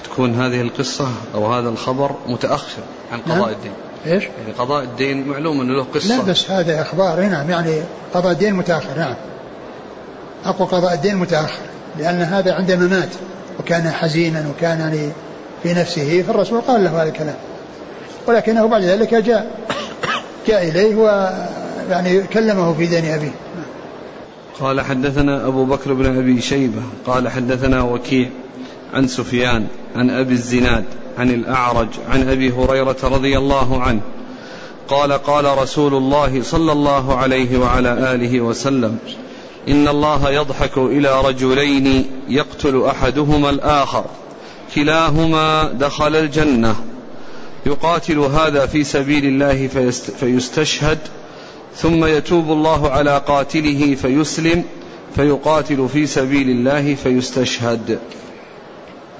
تكون هذه القصة أو هذا الخبر متأخر عن قضاء نعم. الدين. إيش؟ يعني قضاء الدين معلوم أنه له قصة. لا بس هذا إخبار نعم يعني قضاء الدين متأخر نعم. أقوى قضاء الدين متأخر لأن هذا عندما مات وكان حزينا وكان في نفسه فالرسول قال له هذا الكلام. ولكنه بعد ذلك جاء جاء إليه ويعني كلمه في دين أبيه. قال حدثنا أبو بكر بن أبي شيبة قال حدثنا وكيع عن سفيان عن أبي الزناد عن الأعرج عن أبي هريرة رضي الله عنه قال قال رسول الله صلى الله عليه وعلى آله وسلم إن الله يضحك إلى رجلين يقتل أحدهما الآخر. كلاهما دخل الجنة. يقاتل هذا في سبيل الله فيستشهد ثم يتوب الله على قاتله فيسلم فيقاتل في سبيل الله فيستشهد.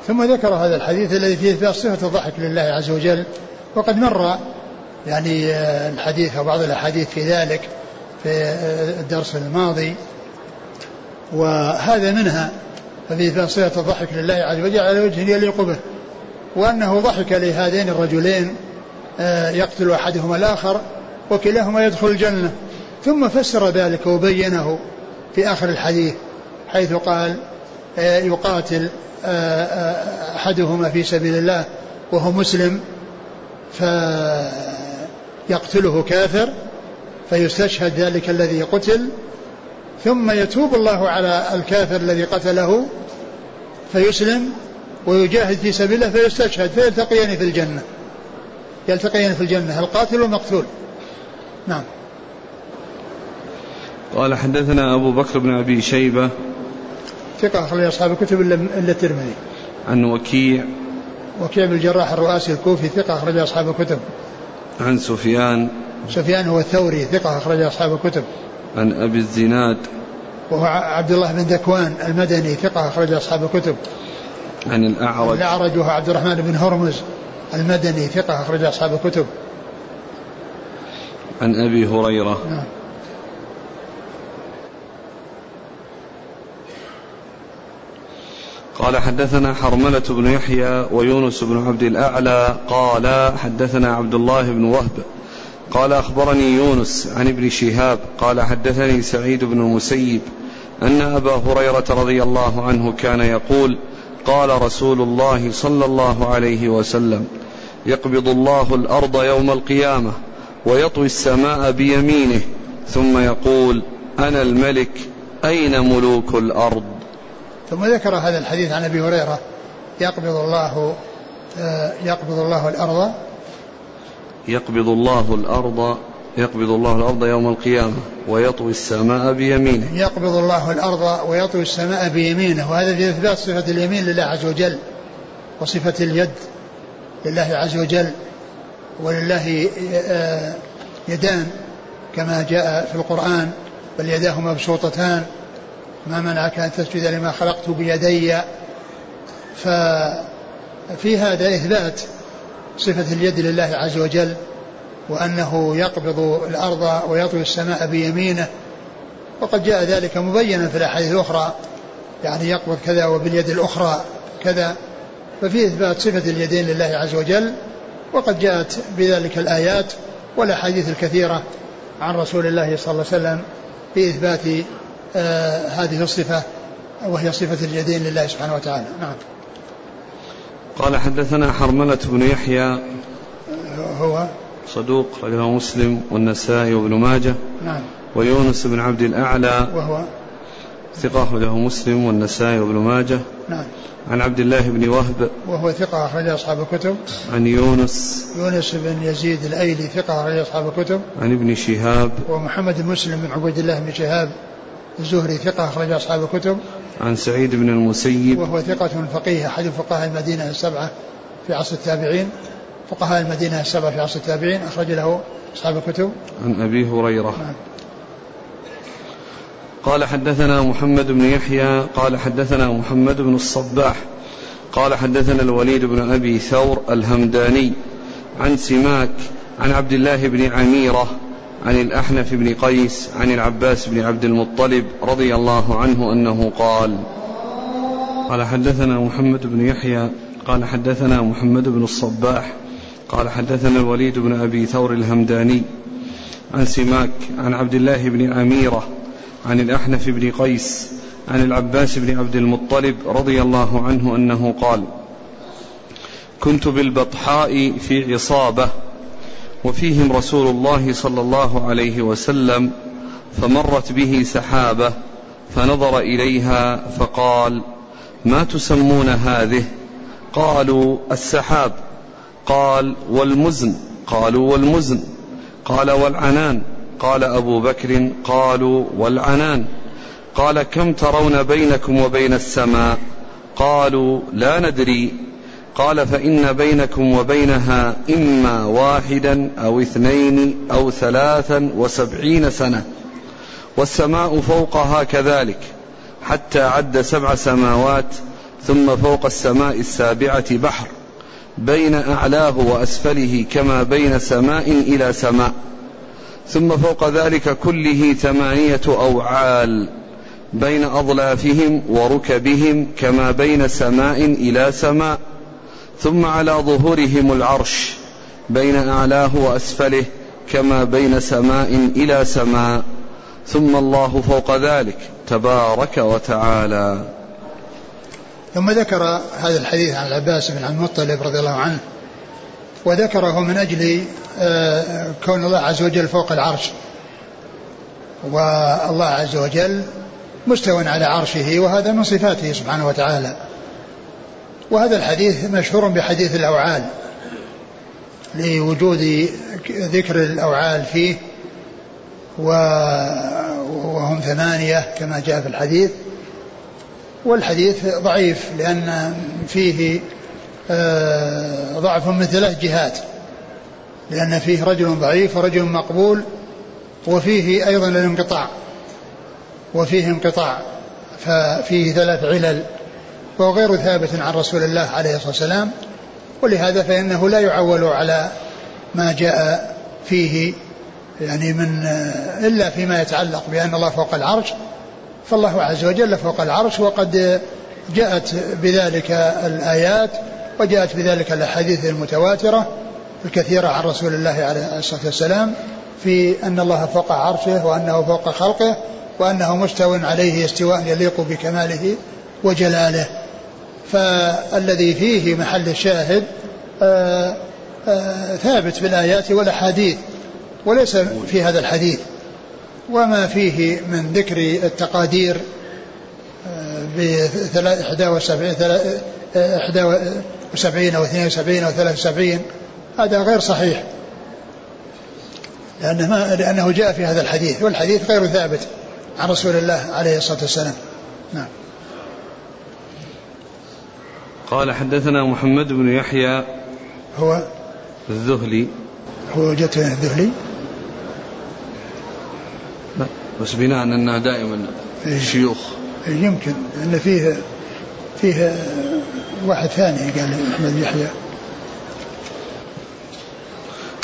ثم ذكر هذا الحديث الذي فيه إثبات صفة الضحك لله عز وجل. وقد مر يعني الحديث أو بعض الأحاديث في ذلك في الدرس الماضي. وهذا منها ففي صفة الضحك لله عز وجل على وجه يليق به وأنه ضحك لهذين الرجلين آه، يقتل أحدهما الآخر وكلاهما يدخل الجنة. ثم فسر ذلك وبينه في آخر الحديث حيث قال آه، يقاتل آه، أحدهما في سبيل الله وهو مسلم فيقتله كافر فيستشهد ذلك الذي قتل ثم يتوب الله على الكافر الذي قتله فيسلم ويجاهد في سبيل الله فيستشهد فيلتقيان في الجنة. يلتقيان في الجنة القاتل والمقتول. نعم. قال حدثنا أبو بكر بن أبي شيبة. ثقة أخرج أصحاب الكتب إلا الترمذي. عن وكيع. وكيع بن الجراح الرؤاسي الكوفي ثقة أخرج أصحاب الكتب. عن سفيان. سفيان هو الثوري ثقة أخرج أصحاب الكتب. عن أبي الزناد. وهو عبد الله بن ذكوان المدني ثقة أخرج أصحاب الكتب. عن الأعرج. الأعرج وهو عبد الرحمن بن هرمز المدني ثقة أخرج أصحاب الكتب. عن أبي هريرة. نعم. قال حدثنا حرملة بن يحيى ويونس بن عبد الأعلى. قال حدثنا عبد الله بن وهب. قال أخبرني يونس عن ابن شهاب قال حدثني سعيد بن المسيب أن أبا هريرة رضي الله عنه كان يقول قال رسول الله صلى الله عليه وسلم يقبض الله الأرض يوم القيامة ويطوي السماء بيمينه ثم يقول أنا الملك أين ملوك الأرض؟ ثم ذكر هذا الحديث عن أبي هريرة يقبض الله آه، يقبض الله الأرض يقبض الله الأرض يقبض الله الأرض يوم القيامة ويطوي السماء بيمينه. يقبض الله الأرض ويطوي السماء بيمينه. وهذا في إثبات صفة اليمين لله عز وجل وصفة اليد لله عز وجل ولله آه، يدان كما جاء في القرآن بل يداه مبسوطتان ما منعك أن تسجد لما خلقت بيدي. ففي هذا إثبات صفة اليد لله عز وجل وأنه يقبض الأرض ويطوي السماء بيمينه. وقد جاء ذلك مبينا في الأحاديث الأخرى يعني يقبض كذا وباليد الأخرى كذا. ففي إثبات صفة اليدين لله عز وجل وقد جاءت بذلك الآيات والأحاديث الكثيرة عن رسول الله صلى الله عليه وسلم في إثبات آه هذه الصفة وهي صفة اليدين لله سبحانه وتعالى. نعم. قال حدثنا حرملة بن يحيى. هو صدوق رجله مسلم والنسائي وابن ماجه. نعم. ويونس بن عبد الأعلى. وهو ثقة أخرجه مسلم والنسائي وابن ماجه. نعم. عن عبد الله بن وهب. وهو ثقة أخرج أصحاب الكتب. عن يونس. يونس بن يزيد الأيلي ثقة أخرج أصحاب الكتب. عن ابن شهاب. ومحمد بن مسلم بن عبيد الله بن شهاب الزهري ثقة أخرج أصحاب الكتب. عن سعيد بن المسيب. وهو ثقة فقيه أحد فقهاء المدينة السبعة في عصر التابعين. فقهاء المدينة السبعة في عصر التابعين أخرج له أصحاب الكتب. عن أبي هريرة. نعم. قال حدثنا محمد بن يحيى قال حدثنا محمد بن الصباح قال حدثنا الوليد بن أبي ثور الهمداني عن سماك عن عبد الله بن عميرة عن الأحنف بن قيس عن العباس بن عبد المطلب رضي الله عنه أنه قال قال حدثنا محمد بن يحيى قال حدثنا محمد بن الصباح قال حدثنا الوليد بن أبي ثور الهمداني عن سماك عن عبد الله بن أميرة عن الأحنف بن قيس عن العباس بن عبد المطلب رضي الله عنه أنه قال كنت بالبطحاء في عصابة وفيهم رسول الله صلى الله عليه وسلم فمرت به سحابة فنظر إليها فقال ما تسمون هذه؟ قالوا السحاب. قال والمزن. قالوا والمزن. قال والعنان. قال أبو بكر قالوا والعنان. قال كم ترون بينكم وبين السماء؟ قالوا لا ندري. قال فإن بينكم وبينها إما واحدا أو اثنين أو ثلاثا وسبعين سنة والسماء فوقها كذلك حتى عد سبع سماوات ثم فوق السماء السابعة بحر بين أعلاه وأسفله كما بين سماء إلى سماء ثم فوق ذلك كله ثمانية أوعال بين أضلافهم وركبهم كما بين سماء إلى سماء ثم على ظهورهم العرش بين أعلاه وأسفله كما بين سماء إلى سماء. ثم الله فوق ذلك تبارك وتعالى. ثم ذكر هذا الحديث عن العباس بن عبد المطلب رضي الله عنه وذكره من أجل آه، كون الله عز وجل فوق العرش. والله عز وجل مستو على عرشه وهذا من صفاته سبحانه وتعالى. وهذا الحديث مشهور بحديث الأوعال لوجود ذكر الأوعال فيه وهم ثمانية كما جاء في الحديث. والحديث ضعيف لأن فيه آه، ضعف من ثلاث جهات لأن فيه رجل ضعيف ورجل مقبول وفيه أيضا الانقطاع وفيه انقطاع ففيه ثلاث علل. وهو غير ثابت عن رسول الله عليه الصلاة والسلام ولهذا فإنه لا يعول على ما جاء فيه يعني من إلا فيما يتعلق بأن الله فوق العرش فالله عز وجل فوق العرش وقد جاءت بذلك الآيات وجاءت بذلك الأحاديث المتواترة الكثيرة عن رسول الله عليه الصلاة والسلام في أن الله فوق عرشه وأنه فوق خلقه وأنه مستو عليه استواء يليق بكماله وجلاله. فالذي فيه محل الشاهد آآ آآ ثابت بالآيات والأحاديث وليس في هذا الحديث وما فيه من ذكر التقادير ب 71 71 أو 72 أو 73 هذا غير صحيح لأنه, ما لأنه جاء في هذا الحديث والحديث غير ثابت عن رسول الله عليه الصلاة والسلام. نعم. قال حدثنا محمد بن يحيى هو الذهلي. هو وجدت الذهلي. لا بس بناء أنها دائما إيه. شيوخ. يمكن لأن فيه فيه واحد ثاني قال أحمد يحيى.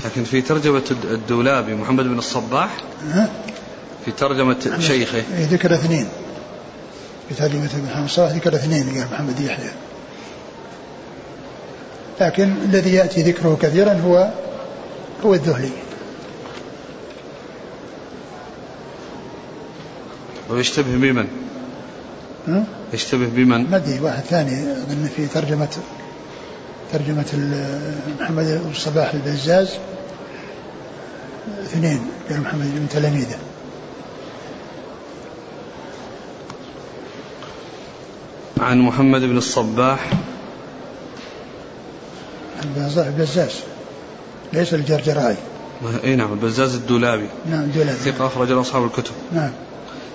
لكن في ترجمة الدولابي محمد بن الصباح؟ في ترجمة شيخه. إيه، ذكر اثنين. في ترجمة محمد الصباح ذكر اثنين قال محمد يحيى. لكن الذي يأتي ذكره كثيرا هو هو الذهلي ويشتبه بمن؟ ها؟ يشتبه بمن؟ ما أدري واحد ثاني أظن في ترجمة ترجمة ال- محمد الصباح البزاز اثنين قال محمد بن تلاميذة عن محمد بن الصباح البزاز ليس الجرجرائي اي نعم البزاز الدولابي. نعم دولاب ثقة أخرج له أصحاب الكتب. نعم.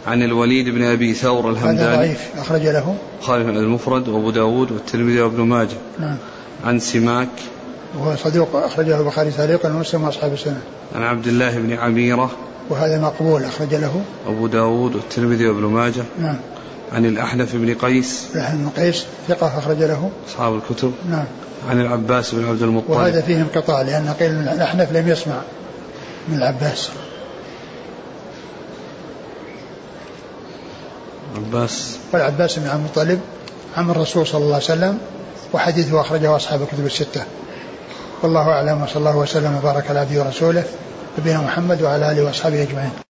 عن الوليد بن أبي ثور هذا الهمداني. ضعيف أخرج له. خالف المفرد وأبو داود والترمذي وابن ماجه. نعم. عن سماك. وهو صدوق أخرجه البخاري تعليقا ومسلم وأصحاب السنة. عن عبد الله بن عميرة. وهذا مقبول أخرج له. أبو داود والترمذي وابن ماجه. نعم. عن الأحنف بن قيس. لحن بن قيس ثقة أخرج له. أصحاب الكتب. نعم. عن العباس بن عبد المطلب. وهذا فيه انقطاع لأن قيل من الأحنف لم يسمع من العباس. عباس. والعباس بن عبد المطلب عم الرسول صلى الله عليه وسلم وحديثه أخرجه أصحاب الكتب الستة. والله أعلم وصلى الله وسلم وبارك على عبده ورسوله نبينا محمد وعلى آله وأصحابه أجمعين.